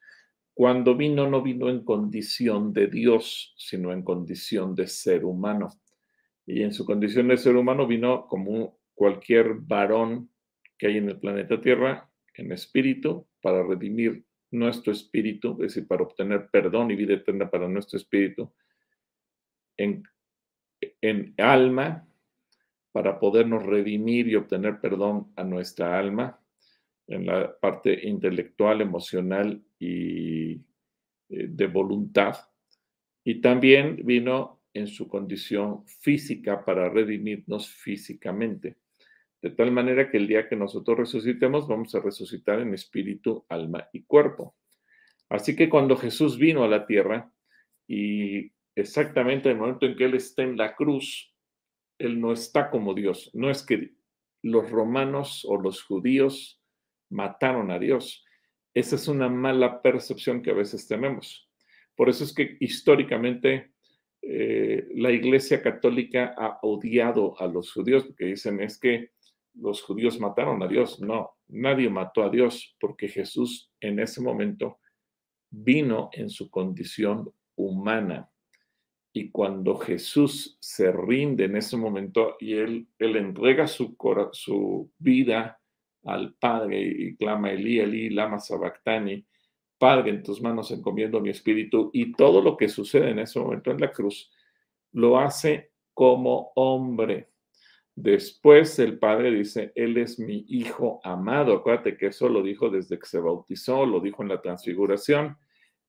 Cuando vino, no vino en condición de Dios, sino en condición de ser humano. Y en su condición de ser humano vino como cualquier varón que hay en el planeta Tierra, en espíritu, para redimir nuestro espíritu, es decir, para obtener perdón y vida eterna para nuestro espíritu, en, alma, para podernos redimir y obtener perdón a nuestra alma, en la parte intelectual, emocional y eh, de voluntad. Y también vino en su condición física para redimirnos físicamente. De tal manera que el día que nosotros resucitemos, vamos a resucitar en espíritu, alma y cuerpo. Así que cuando Jesús vino a la tierra y exactamente en el momento en que Él está en la cruz, Él no está como Dios. No es que los romanos o los judíos mataron a Dios. Esa es una mala percepción que a veces tenemos. Por eso es que históricamente eh, la Iglesia Católica ha odiado a los judíos, porque dicen es que los judíos mataron a Dios. No, nadie mató a Dios porque Jesús en ese momento vino en su condición humana. Y cuando Jesús se rinde en ese momento y él, él entrega su, su vida al Padre y clama Elí, Elí, lama sabactani, Padre, en tus manos encomiendo mi espíritu y todo lo que sucede en ese momento en la cruz, lo hace como hombre. Después el padre dice, Él es mi hijo amado. Acuérdate que eso lo dijo desde que se bautizó, lo dijo en la transfiguración.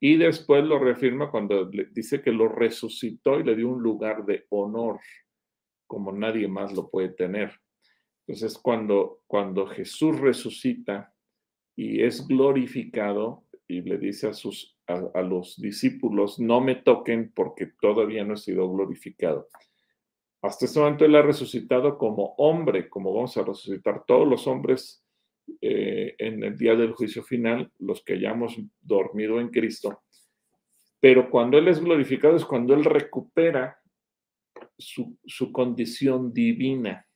Y después lo reafirma cuando dice que lo resucitó y le dio un lugar de honor, como nadie más lo puede tener. Entonces, cuando, cuando Jesús resucita y es glorificado y le dice a, sus, a los discípulos, no me toquen porque todavía no he sido glorificado hasta este momento Él ha resucitado como hombre, como vamos a resucitar todos los hombres eh, en el día del juicio final, los que hayamos dormido en Cristo. Pero cuando Él es glorificado es cuando Él recupera su, su condición divina.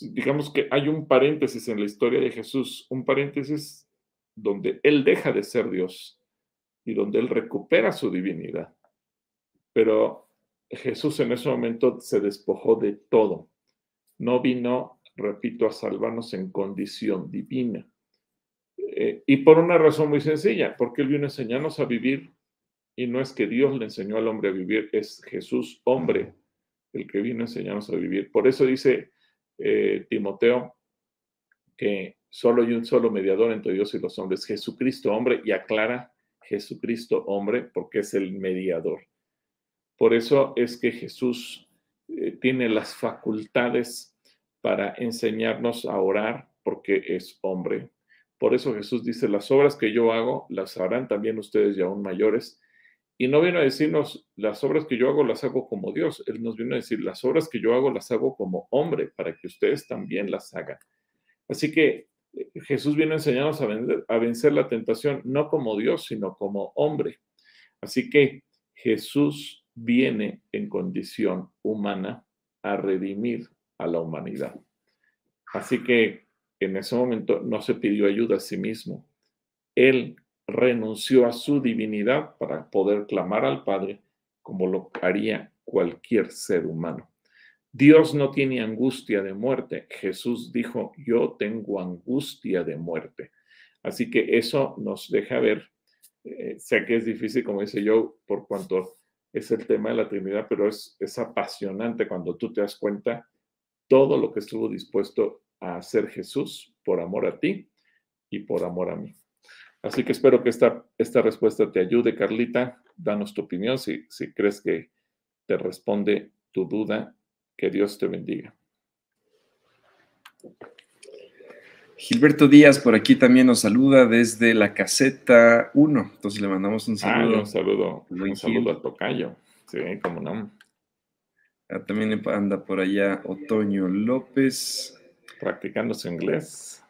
Digamos que hay un paréntesis en la historia de Jesús, un paréntesis donde Él deja de ser Dios y donde Él recupera su divinidad. Pero Jesús en ese momento se despojó de todo. No vino, repito, a salvarnos en condición divina. Eh, y por una razón muy sencilla, porque Él vino a enseñarnos a vivir y no es que Dios le enseñó al hombre a vivir, es Jesús hombre el que vino a enseñarnos a vivir. Por eso dice eh, Timoteo que solo hay un solo mediador entre Dios y los hombres, Jesucristo hombre, y aclara Jesucristo hombre porque es el mediador. Por eso es que Jesús eh, tiene las facultades para enseñarnos a orar porque es hombre. Por eso Jesús dice, las obras que yo hago las harán también ustedes y aún mayores. Y no viene a decirnos, las obras que yo hago las hago como Dios. Él nos viene a decir, las obras que yo hago las hago como hombre para que ustedes también las hagan. Así que eh, Jesús viene a enseñarnos a, a vencer la tentación no como Dios, sino como hombre. Así que Jesús viene en condición humana a redimir a la humanidad. Así que en ese momento no se pidió ayuda a sí mismo. Él renunció a su divinidad para poder clamar al Padre como lo haría cualquier ser humano. Dios no tiene angustia de muerte. Jesús dijo, yo tengo angustia de muerte. Así que eso nos deja ver, eh, sé que es difícil, como dice yo, por cuanto es el tema de la Trinidad, pero es, es apasionante cuando tú te das cuenta todo lo que estuvo dispuesto a hacer Jesús por amor a ti y por amor a mí. Así que espero que esta, esta respuesta te ayude, Carlita. Danos tu opinión si, si crees que te responde tu duda. Que Dios te bendiga. Gilberto Díaz por aquí también nos saluda desde la caseta 1. Entonces le mandamos un Ah, saludo. un saludo, un saludo al tocayo. Sí, cómo no. Ah, También anda por allá Otoño López Practicando su inglés.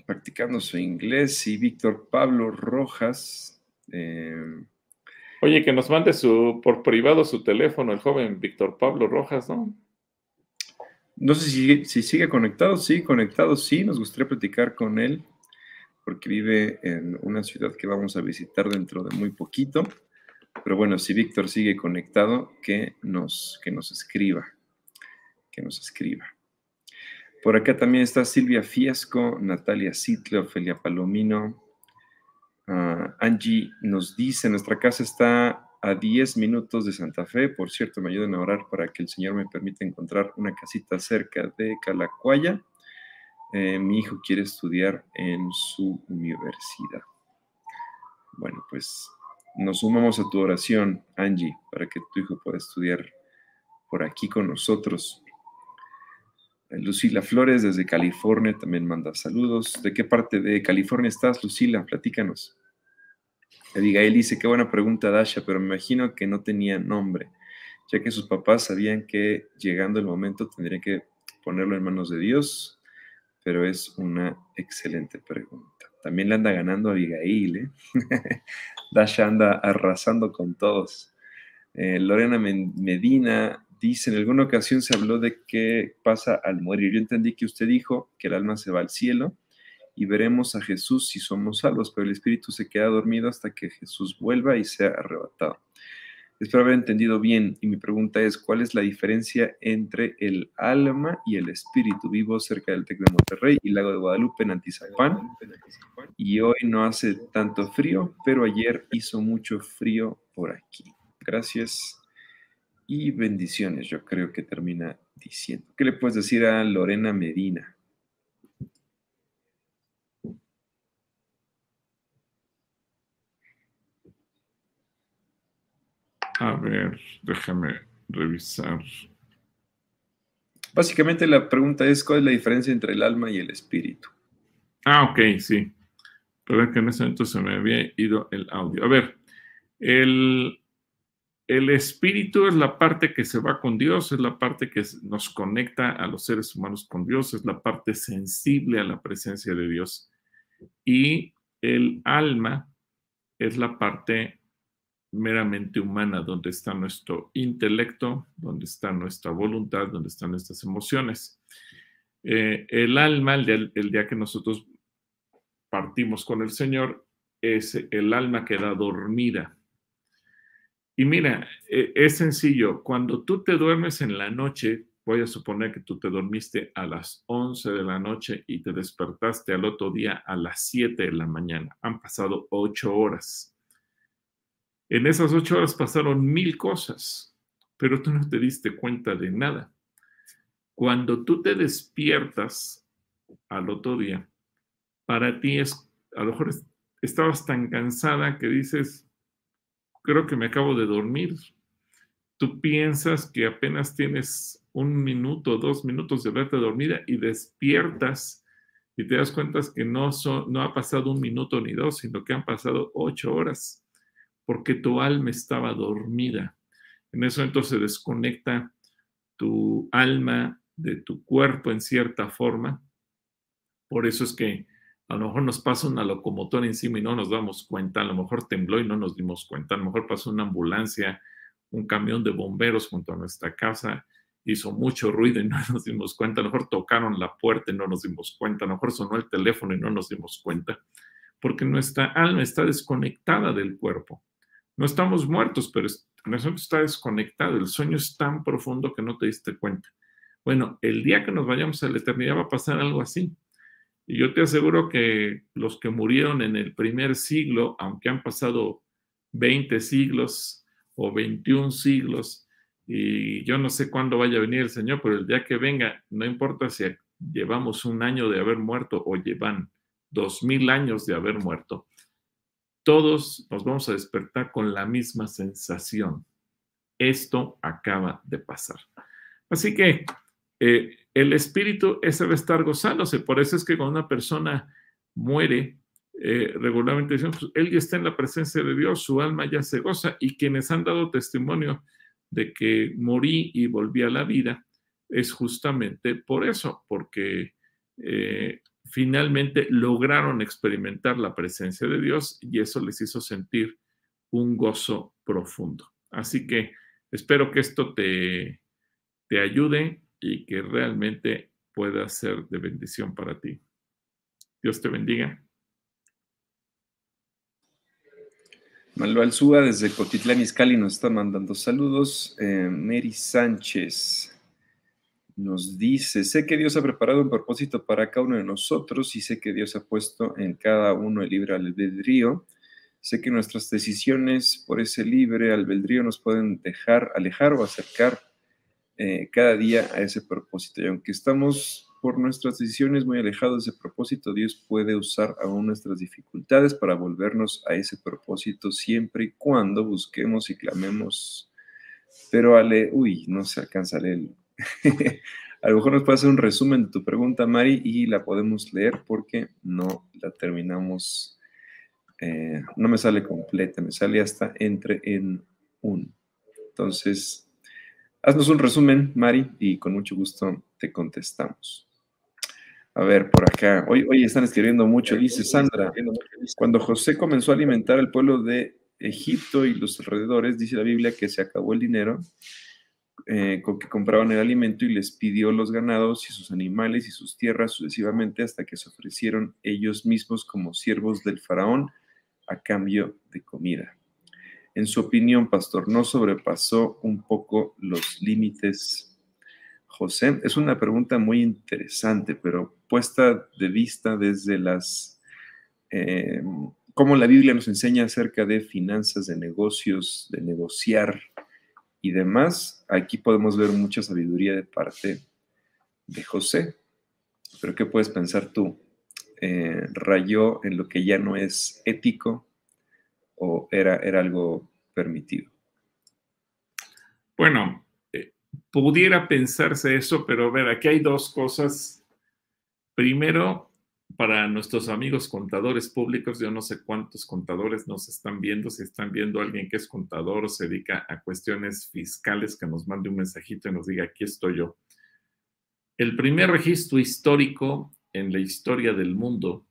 Practicando su inglés y Víctor Pablo Rojas. eh, Oye, que nos mande su, por privado su teléfono, el joven Víctor Pablo Rojas, ¿no? no sé si, si sigue conectado, sí, conectado, sí, nos gustaría platicar con él porque vive en una ciudad que vamos a visitar dentro de muy poquito. Pero bueno, si Víctor sigue conectado, que nos, que nos escriba, que nos escriba. Por acá también está Silvia Fiasco, Natalia Sitle, Ofelia Palomino. Ah, Angie nos dice, nuestra casa está a 10 minutos de Santa Fe. Por cierto, me ayuden a orar para que el Señor me permita encontrar una casita cerca de Calacuaya. Eh, mi hijo quiere estudiar en su universidad. Bueno, pues nos sumamos a tu oración, Angie, para que tu hijo pueda estudiar por aquí con nosotros. Lucila Flores desde California también manda saludos. ¿De qué parte de California estás, Lucila? Platícanos. Abigail dice, qué buena pregunta, Dasha, pero me imagino que no tenía nombre, ya que sus papás sabían que llegando el momento tendrían que ponerlo en manos de Dios, pero es una excelente pregunta. También le anda ganando Abigail, ¿eh? <laughs> Dasha anda arrasando con todos. Eh, Lorena Medina dice, en alguna ocasión se habló de qué pasa al morir. Yo entendí que usted dijo que el alma se va al cielo y veremos a Jesús si somos salvos, pero el espíritu se queda dormido hasta que Jesús vuelva y sea arrebatado. Espero haber entendido bien y mi pregunta es, ¿cuál es la diferencia entre el alma y el espíritu? Vivo cerca del TEC de Monterrey y Lago de Guadalupe en Antizapán y hoy no hace tanto frío, pero ayer hizo mucho frío por aquí. Gracias y bendiciones, yo creo que termina diciendo. ¿Qué le puedes decir a Lorena Medina? A ver, déjame revisar. Básicamente la pregunta es, ¿cuál es la diferencia entre el alma y el espíritu? Ah, ok, sí. Pero es que en ese momento se me había ido el audio. A ver, el, el espíritu es la parte que se va con Dios, es la parte que nos conecta a los seres humanos con Dios, es la parte sensible a la presencia de Dios. Y el alma es la parte meramente humana, donde está nuestro intelecto, donde está nuestra voluntad, donde están nuestras emociones. Eh, el alma, el día, el día, que nosotros partimos con el Señor, es el alma queda dormida. Y mira, eh, es sencillo, cuando tú te duermes en la noche, voy a suponer que tú te dormiste a las 11 de la noche y te despertaste al otro día a las 7 de la mañana. Han pasado 8 horas. En esas ocho horas pasaron mil cosas, pero tú no te diste cuenta de nada. Cuando tú te despiertas al otro día, para ti es, a lo mejor estabas tan cansada que dices, creo que me acabo de dormir. Tú piensas que apenas tienes un minuto, dos minutos de verte dormida y despiertas y te das cuenta que no, ha pasado un minuto ni dos, sino que han pasado ocho horas porque tu alma estaba dormida. En eso entonces se desconecta tu alma de tu cuerpo en cierta forma. Por eso es que a lo mejor nos pasa una locomotora encima y no nos damos cuenta, a lo mejor tembló y no nos dimos cuenta, a lo mejor pasó una ambulancia, un camión de bomberos junto a nuestra casa hizo mucho ruido y <laughs> no nos dimos cuenta, a lo mejor tocaron la puerta y no nos dimos cuenta, a lo mejor sonó el teléfono y no nos dimos cuenta, porque nuestra alma está desconectada del cuerpo. No estamos muertos, pero nuestro está desconectado, el sueño es tan profundo que no te diste cuenta. Bueno, el día que nos vayamos a la eternidad va a pasar algo así. Y yo te aseguro que los que murieron en el primer siglo, aunque han pasado 20 siglos o 21 siglos, y yo no sé cuándo vaya a venir el Señor, pero el día que venga, no importa si llevamos un año de haber muerto o llevan dos mil años de haber muerto, todos nos vamos a despertar con la misma sensación. Esto acaba de pasar. Así que eh, el espíritu ese va estar gozándose. Por eso es que cuando una persona muere, eh, regularmente decimos, pues, él ya está en la presencia de Dios, su alma ya se goza. Y quienes han dado testimonio de que morí y volví a la vida, es justamente por eso, porque eh, finalmente lograron experimentar la presencia de Dios y eso les hizo sentir un gozo profundo. Así que espero que esto te, te ayude y que realmente pueda ser de bendición para ti. Dios te bendiga. Manuel Súa desde Cotitlán Izcalli nos está mandando saludos. Eh, Mary Sánchez nos dice, sé que Dios ha preparado un propósito para cada uno de nosotros y sé que Dios ha puesto en cada uno el libre albedrío. Sé que nuestras decisiones por ese libre albedrío nos pueden dejar, alejar o acercar eh, cada día a ese propósito. Y aunque estamos por nuestras decisiones muy alejados de ese propósito, Dios puede usar aún nuestras dificultades para volvernos a ese propósito siempre y cuando busquemos y clamemos. Pero Ale, uy, no se alcanza a leer. <laughs> a lo mejor nos puede hacer un resumen de tu pregunta, Mari, y la podemos leer porque no la terminamos. Eh, no me sale completa, me sale hasta entre en un. Entonces, Haznos un resumen, Mari, y con mucho gusto te contestamos. A ver, por acá. Hoy, hoy están escribiendo mucho. Dice Sandra, cuando José comenzó a alimentar al pueblo de Egipto y los alrededores, dice la Biblia que se acabó el dinero eh, con que compraban el alimento y les pidió los ganados y sus animales y sus tierras sucesivamente hasta que se ofrecieron ellos mismos como siervos del faraón a cambio de comida. En su opinión, pastor, ¿no sobrepasó un poco los límites José? Es una pregunta muy interesante, pero puesta de vista desde las... Eh, cómo la Biblia nos enseña acerca de finanzas, de negocios, de negociar y demás, aquí podemos ver mucha sabiduría de parte de José. Pero ¿qué puedes pensar tú? Eh, ¿Rayó en lo que ya no es ético? O era, era algo permitido? Bueno, eh, pudiera pensarse eso, pero ver, aquí hay dos cosas. Primero, para nuestros amigos contadores públicos, yo no sé cuántos contadores nos están viendo, si están viendo a alguien que es contador o se dedica a cuestiones fiscales, que nos mande un mensajito y nos diga, aquí estoy yo. El primer registro histórico en la historia del mundo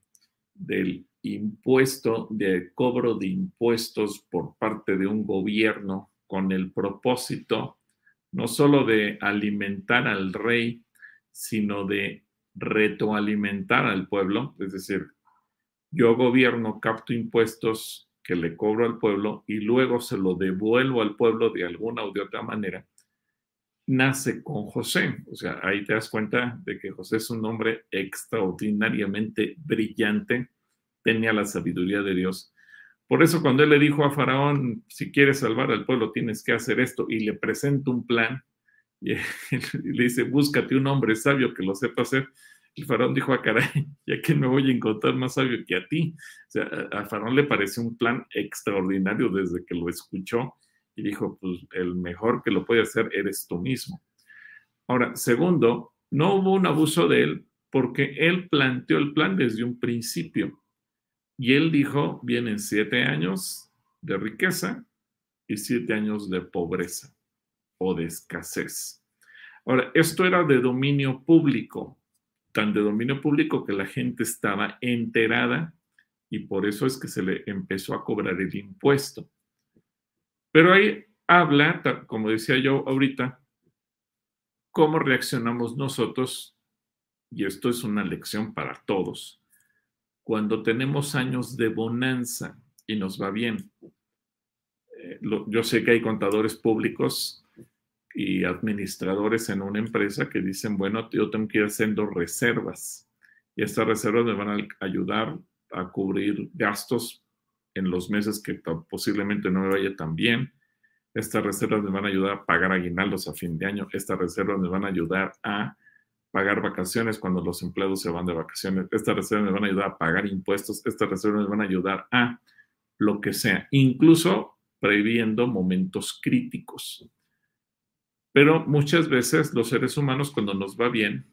del impuesto, de cobro de impuestos por parte de un gobierno con el propósito no solo de alimentar al rey, sino de retroalimentar al pueblo, es decir, yo gobierno, capto impuestos que le cobro al pueblo y luego se lo devuelvo al pueblo de alguna o de otra manera, nace con José. O sea, ahí te das cuenta de que José es un hombre extraordinariamente brillante, tenía la sabiduría de Dios. Por eso cuando él le dijo a Faraón, si quieres salvar al pueblo, tienes que hacer esto, y le presenta un plan, <laughs> y, le dice, búscate un hombre sabio que lo sepa hacer. El faraón dijo, a ah, caray, <laughs> ¿ya que me voy a encontrar más sabio que a ti? O sea, a, faraón le pareció un plan extraordinario desde que lo escuchó y dijo, pues el mejor que lo puede hacer eres tú mismo. Ahora, segundo, no hubo un abuso de él porque él planteó el plan desde un principio. Y él dijo, vienen siete años de riqueza y siete años de pobreza o de escasez. Ahora, esto era de dominio público, tan de dominio público que la gente estaba enterada y por eso es que se le empezó a cobrar el impuesto. Pero ahí habla, como decía yo ahorita, ¿Cómo reaccionamos nosotros? Y esto es una lección para todos. Cuando tenemos años de bonanza y nos va bien. Eh, yo sé que hay contadores públicos y administradores en una empresa que dicen, bueno, yo tengo que ir haciendo reservas y estas reservas me van a ayudar a cubrir gastos en los meses que posiblemente no me vaya tan bien. Estas reservas me van a ayudar a pagar aguinaldos a fin de año. Estas reservas me van a ayudar a pagar vacaciones cuando los empleados se van de vacaciones. Estas reservas me van a ayudar a pagar impuestos. Estas reservas me van a ayudar a lo que sea, incluso previendo momentos críticos. Pero muchas veces los seres humanos cuando nos va bien,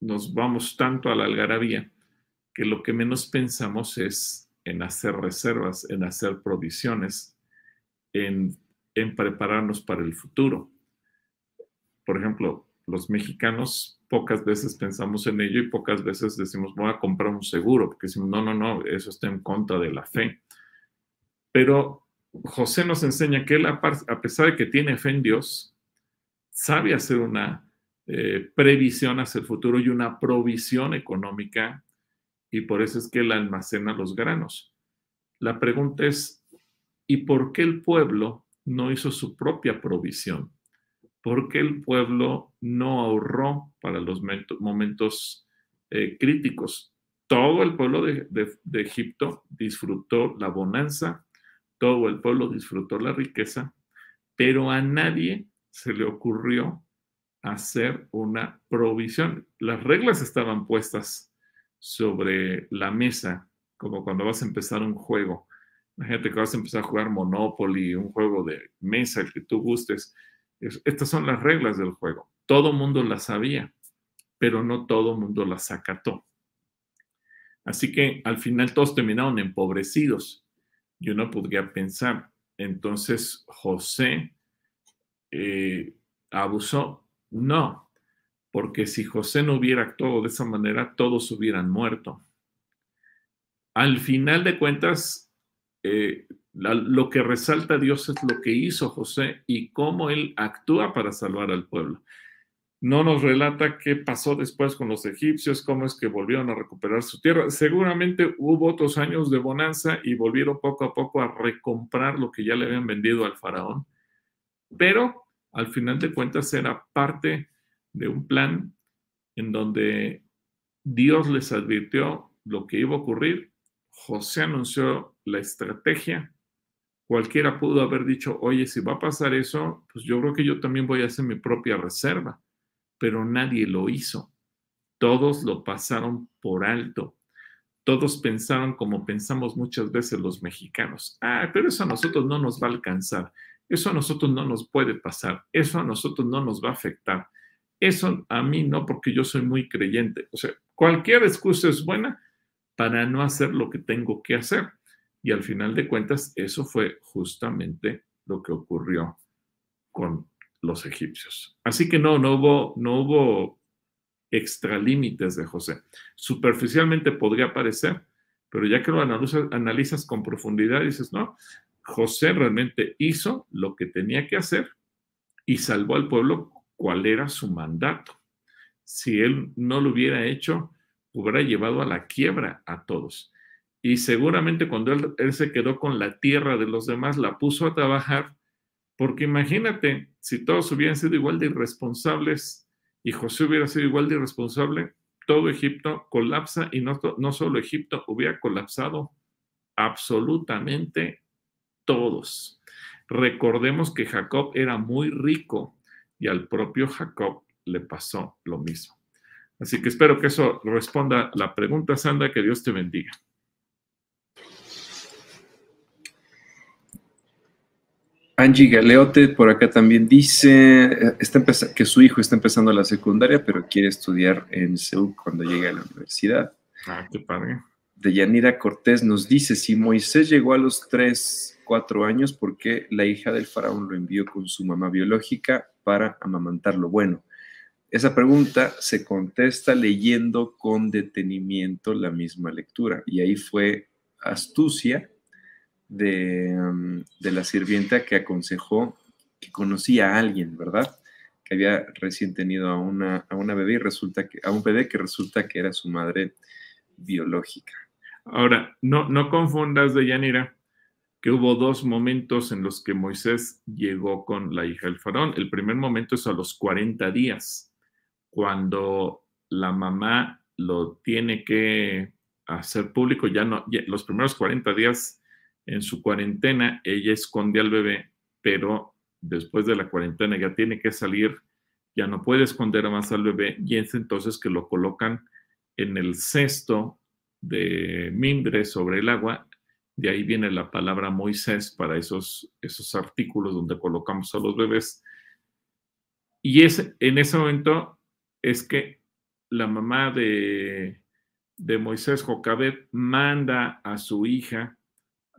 nos vamos tanto a la algarabía que lo que menos pensamos es en hacer reservas, en hacer provisiones, en, en prepararnos para el futuro. Por ejemplo, los mexicanos pocas veces pensamos en ello y pocas veces decimos, voy a comprar un seguro, porque decimos, no, no, no, eso está en contra de la fe. Pero José nos enseña que él, a pesar de que tiene fe en Dios, sabe hacer una eh, previsión hacia el futuro y una provisión económica, y por eso es que él almacena los granos. La pregunta es, ¿y por qué el pueblo no hizo su propia provisión? ¿Por qué el pueblo no ahorró para los momentos eh, críticos? Todo el pueblo de Egipto disfrutó la bonanza, todo el pueblo disfrutó la riqueza, pero a nadie se le ocurrió hacer una provisión. Las reglas estaban puestas sobre la mesa, como cuando vas a empezar un juego. Imagínate que vas a empezar a jugar Monopoly, un juego de mesa, el que tú gustes. Estas son las reglas del juego. Todo mundo las sabía, pero no todo mundo las acató. Así que al final todos terminaron empobrecidos. Y uno podría pensar, entonces José eh, abusó. No, porque si José no hubiera actuado de esa manera, todos hubieran muerto. Al final de cuentas, eh, lo que resalta a Dios es lo que hizo José y cómo él actúa para salvar al pueblo. No nos relata qué pasó después con los egipcios, cómo es que volvieron a recuperar su tierra. Seguramente hubo otros años de bonanza y volvieron poco a poco a recomprar lo que ya le habían vendido al faraón. Pero al final de cuentas era parte de un plan en donde Dios les advirtió lo que iba a ocurrir. José anunció la estrategia. Cualquiera pudo haber dicho, oye, si va a pasar eso, pues yo creo que yo también voy a hacer mi propia reserva. Pero nadie lo hizo. Todos lo pasaron por alto. Todos pensaron como pensamos muchas veces los mexicanos. Ah, pero eso a nosotros no nos va a alcanzar. Eso a nosotros no nos puede pasar, eso a nosotros no nos va a afectar, eso a mí no, porque yo soy muy creyente. O sea, cualquier excusa es buena para no hacer lo que tengo que hacer. Y al final de cuentas, eso fue justamente lo que ocurrió con los egipcios. Así que no, no hubo, no hubo extralímites de José. Superficialmente podría parecer, pero ya que lo analizas, analizas con profundidad, dices, no, José realmente hizo lo que tenía que hacer y salvó al pueblo cuál era su mandato. Si él no lo hubiera hecho, hubiera llevado a la quiebra a todos. Y seguramente cuando él, se quedó con la tierra de los demás, la puso a trabajar, porque imagínate, si todos hubieran sido igual de irresponsables y José hubiera sido igual de irresponsable, todo Egipto colapsa y no, no solo Egipto hubiera colapsado absolutamente todos. Recordemos que Jacob era muy rico y al propio Jacob le pasó lo mismo. Así que espero que eso responda la pregunta, Sandra, que Dios te bendiga. Angie Galeote por acá también dice está que su hijo está empezando la secundaria, pero quiere estudiar en Seúl cuando llegue a la universidad. Ah, qué padre. De Yanira Cortés nos dice, si Moisés llegó a los tres cuatro años porque la hija del faraón lo envió con su mamá biológica para amamantarlo. Bueno, esa pregunta se contesta leyendo con detenimiento la misma lectura y ahí fue astucia de, um, de la sirvienta que aconsejó que conocía a alguien, ¿verdad? que había recién tenido a una, a una bebé y resulta que, a un bebé que resulta que era su madre biológica. Ahora, no, no confundas, Deyanira, que hubo dos momentos en los que Moisés llegó con la hija del faraón. El primer momento es a los 40 días, cuando la mamá lo tiene que hacer público, ya no, los primeros 40 días en su cuarentena, ella esconde al bebé, pero después de la cuarentena ya tiene que salir, ya no puede esconder más al bebé, y es entonces que lo colocan en el cesto de mimbre sobre el agua. De ahí viene la palabra Moisés para esos, esos artículos donde colocamos a los bebés. Y es, en ese momento es que la mamá de, de Moisés, Jocabet, manda a su hija,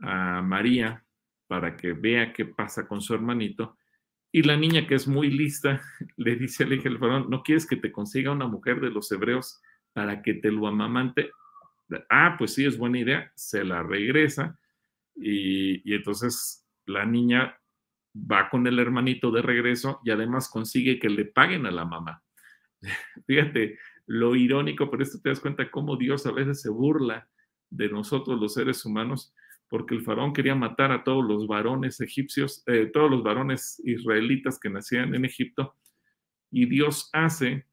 a María, para que vea qué pasa con su hermanito. Y la niña, que es muy lista, <laughs> le dice al hija del faraón, ¿no quieres que te consiga una mujer de los hebreos para que te lo amamante? Ah, pues sí, es buena idea. Se la regresa y, y entonces la niña va con el hermanito de regreso y además consigue que le paguen a la mamá. <laughs> Fíjate lo irónico, pero esto te das cuenta cómo Dios a veces se burla de nosotros los seres humanos, porque el faraón quería matar a todos los varones egipcios, eh, todos los varones israelitas que nacían en Egipto, y Dios hace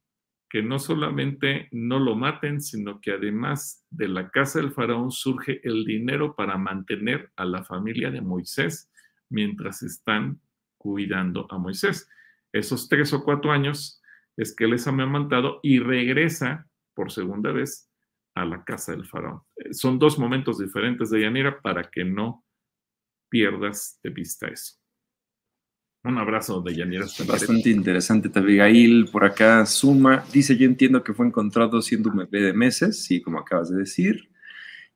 que no solamente no lo maten, sino que además de la casa del faraón surge el dinero para mantener a la familia de Moisés mientras están cuidando a Moisés. Esos tres o cuatro años es que él es amamantado y regresa por segunda vez a la casa del faraón. Eh, son dos momentos diferentes de Yanira para que no pierdas de vista eso. Un abrazo de Yanira. Bastante interesante, Abigail. Por acá suma, dice, yo entiendo que fue encontrado siendo un bebé de meses, sí, como acabas de decir,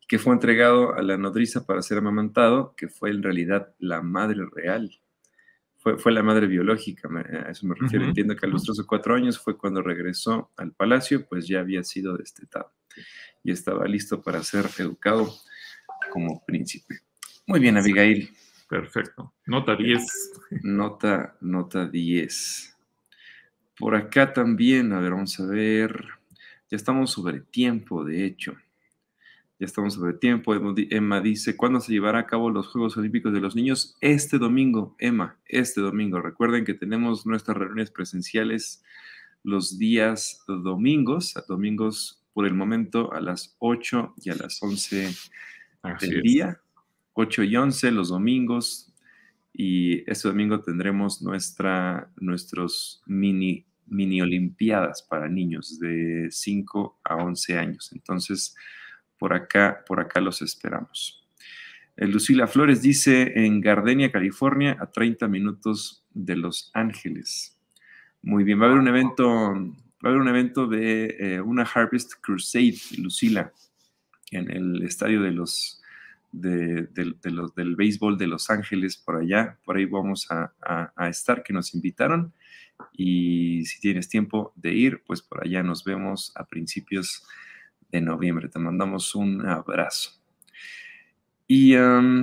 que fue entregado a la nodriza para ser amamantado, que fue en realidad la madre real. Fue, fue la madre biológica, a eso me refiero. Entiendo que a los tres o cuatro años fue cuando regresó al palacio, pues ya había sido destetado y estaba listo para ser educado como príncipe. Muy bien, Abigail. Perfecto. Nota 10. Nota, nota 10. Por acá también, a ver, vamos a ver. Ya estamos sobre tiempo, de hecho. Ya estamos sobre tiempo. Emma dice, ¿cuándo se llevará a cabo los Juegos Olímpicos de los Niños? Este domingo, Emma, este domingo. Recuerden que tenemos nuestras reuniones presenciales los días domingos, domingos por el momento a las 8 y a las 11 del día. 8 y 11 los domingos. Y este domingo tendremos nuestra, nuestros mini, mini olimpiadas para niños de 5 a 11 años. Entonces, por acá, por acá los esperamos. Eh, Lucila Flores dice en Gardenia, California, a 30 minutos de Los Ángeles. Muy bien, va a haber un evento, va a haber un evento de eh, una Harvest Crusade, Lucila, en el estadio de los de, del béisbol de Los Ángeles por allá. Por ahí vamos a, estar, que nos invitaron. Y si tienes tiempo de ir, pues por allá nos vemos a principios de noviembre. Te mandamos un abrazo. Y a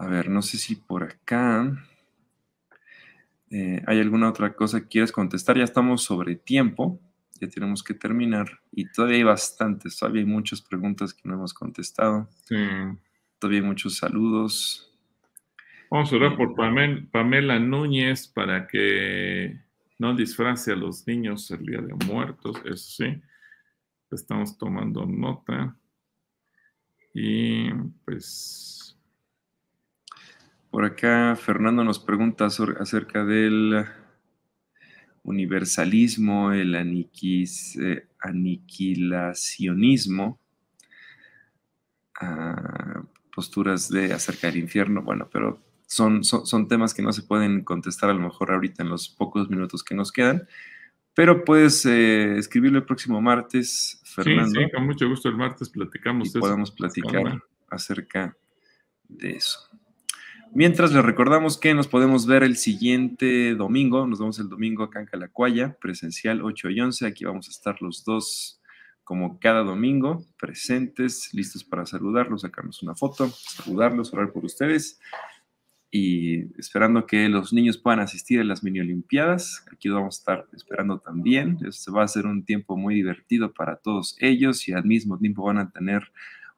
ver, no sé si por acá eh, hay alguna otra cosa que quieres contestar. Ya estamos sobre tiempo ya tenemos que terminar. Y todavía hay bastantes, todavía hay muchas preguntas que no hemos contestado. Todavía hay muchos saludos. Vamos a orar por Pamela Núñez para que no disfrace a los niños el Día de Muertos, eso sí. Estamos tomando nota. Y pues... Por acá Fernando nos pregunta acerca del universalismo, el eh, aniquilacionismo, ah, posturas de acerca del infierno, bueno, pero son, son, temas que no se pueden contestar a lo mejor ahorita en los pocos minutos que nos quedan, pero puedes eh, escribirlo el próximo martes, Fernando. Sí, con mucho gusto el martes platicamos. Y podemos platicar acerca de eso. Mientras les recordamos que nos podemos ver el siguiente domingo, nos vemos el domingo acá en Calacuaya, presencial 8 y 11, aquí vamos a estar los dos como cada domingo, presentes, listos para saludarlos, sacarnos una foto, saludarlos, orar por ustedes y esperando que los niños puedan asistir a las mini olimpiadas. Aquí vamos a estar esperando también. Se va a ser un tiempo muy divertido para todos ellos y al mismo tiempo van a tener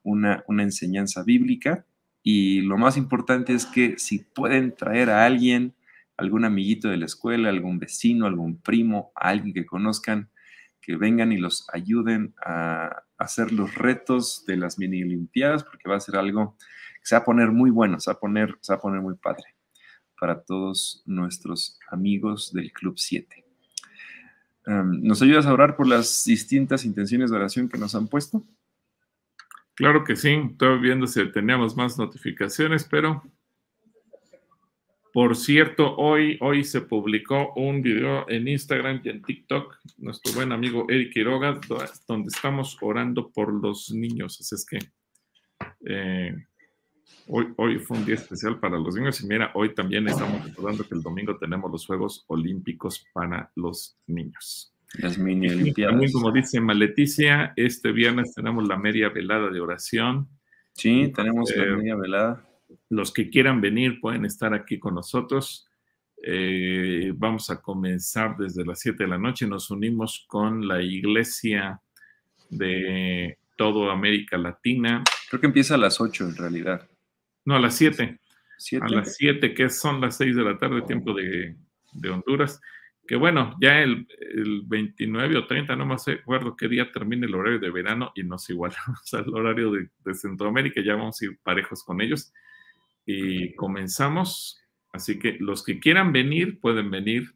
una, una enseñanza bíblica. Y lo más importante es que si pueden traer a alguien, algún amiguito de la escuela, algún vecino, algún primo, alguien que conozcan, que vengan y los ayuden a hacer los retos de las mini olimpiadas, porque va a ser algo se va a poner muy bueno, se va a poner, se va a poner muy padre para todos nuestros amigos del Club 7. Em, ¿Nos ayudas a orar por las distintas intenciones de oración que nos han puesto? Claro que sí, estoy viendo si teníamos más notificaciones, pero por cierto, hoy, hoy se publicó un video en Instagram y en TikTok, nuestro buen amigo Eric Quiroga, donde estamos orando por los niños. Así es que eh, Hoy, fue un día especial para los niños y mira, hoy también estamos recordando que el domingo tenemos los Juegos Olímpicos para los niños. Las mini olimpiadas. También, como dice Maleticia, este viernes tenemos la media velada de oración. Sí, tenemos la media velada. Los que quieran venir pueden estar aquí con nosotros. Eh, vamos a comenzar desde las 7 de la noche. Nos unimos con la iglesia de toda América Latina. Creo que empieza a las 8 en realidad. No, a las 7. A las 7, que son las 6 de la tarde, tiempo de, Honduras. Que bueno, ya el, 29 o 30, no me acuerdo qué día termina el horario de verano y nos igualamos <laughs> al horario de, de Centroamérica, ya vamos a ir parejos con ellos. Y comenzamos. Así que los que quieran venir, pueden venir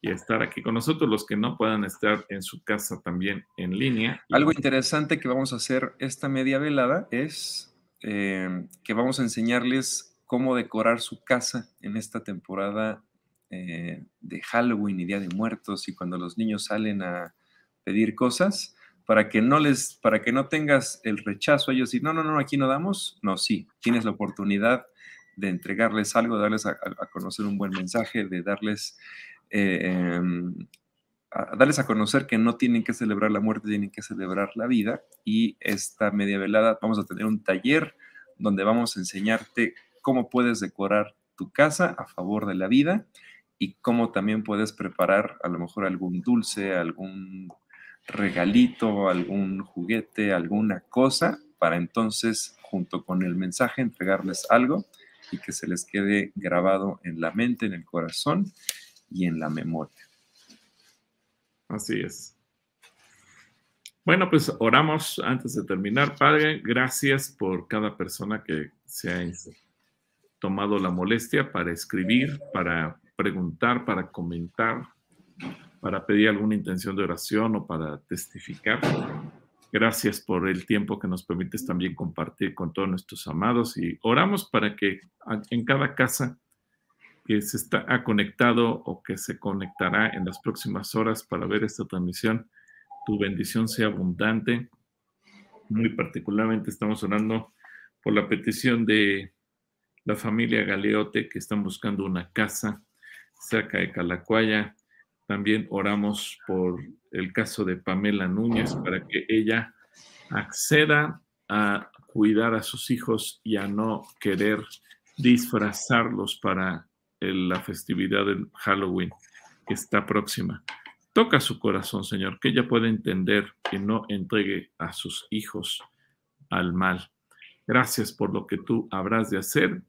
y estar aquí con nosotros. Los que no puedan estar en su casa también en línea. Algo interesante que vamos a hacer esta media velada es Em, que vamos a enseñarles cómo decorar su casa en esta temporada eh, de Halloween y Día de Muertos y cuando los niños salen a pedir cosas para que no les, para que no tengas el rechazo a ellos y no, no, no, aquí no damos, no, sí, tienes la oportunidad de entregarles algo, darles a, conocer un buen mensaje, de darles eh, em, darles a conocer que no tienen que celebrar la muerte, tienen que celebrar la vida. Y esta media velada vamos a tener un taller donde vamos a enseñarte cómo puedes decorar tu casa a favor de la vida y cómo también puedes preparar a lo mejor algún dulce, algún regalito, algún juguete, alguna cosa, para entonces, junto con el mensaje, entregarles algo y que se les quede grabado en la mente, en el corazón y en la memoria. Así es. Bueno, pues oramos antes de terminar. Padre, gracias por cada persona que se ha tomado la molestia para escribir, para preguntar, para comentar, para pedir alguna intención de oración o para testificar. Gracias por el tiempo que nos permites también compartir con todos nuestros amados y oramos para que en cada casa que se está, ha conectado o que se conectará en las próximas horas para ver esta transmisión, tu bendición sea abundante. Muy particularmente estamos orando por la petición de la familia Galeote que están buscando una casa cerca de Calacuaya. También oramos por el caso de Pamela Núñez para que ella acceda a cuidar a sus hijos y a no querer disfrazarlos para la festividad del Halloween que está próxima. Toca su corazón, Señor, que ella pueda entender que no entregue a sus hijos al mal. Gracias por lo que tú habrás de hacer.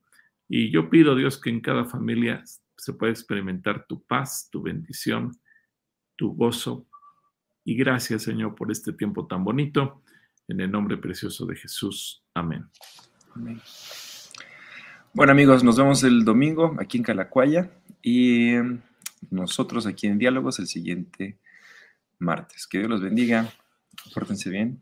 Y yo pido, Dios, que en cada familia se pueda experimentar tu paz, tu bendición, tu gozo. Y gracias, Señor, por este tiempo tan bonito. En el nombre precioso de Jesús. Amén. Amén. Bueno amigos, nos vemos el domingo aquí en Calacuaya y nosotros aquí en Diálogos el siguiente martes. Que Dios los bendiga, pórtense bien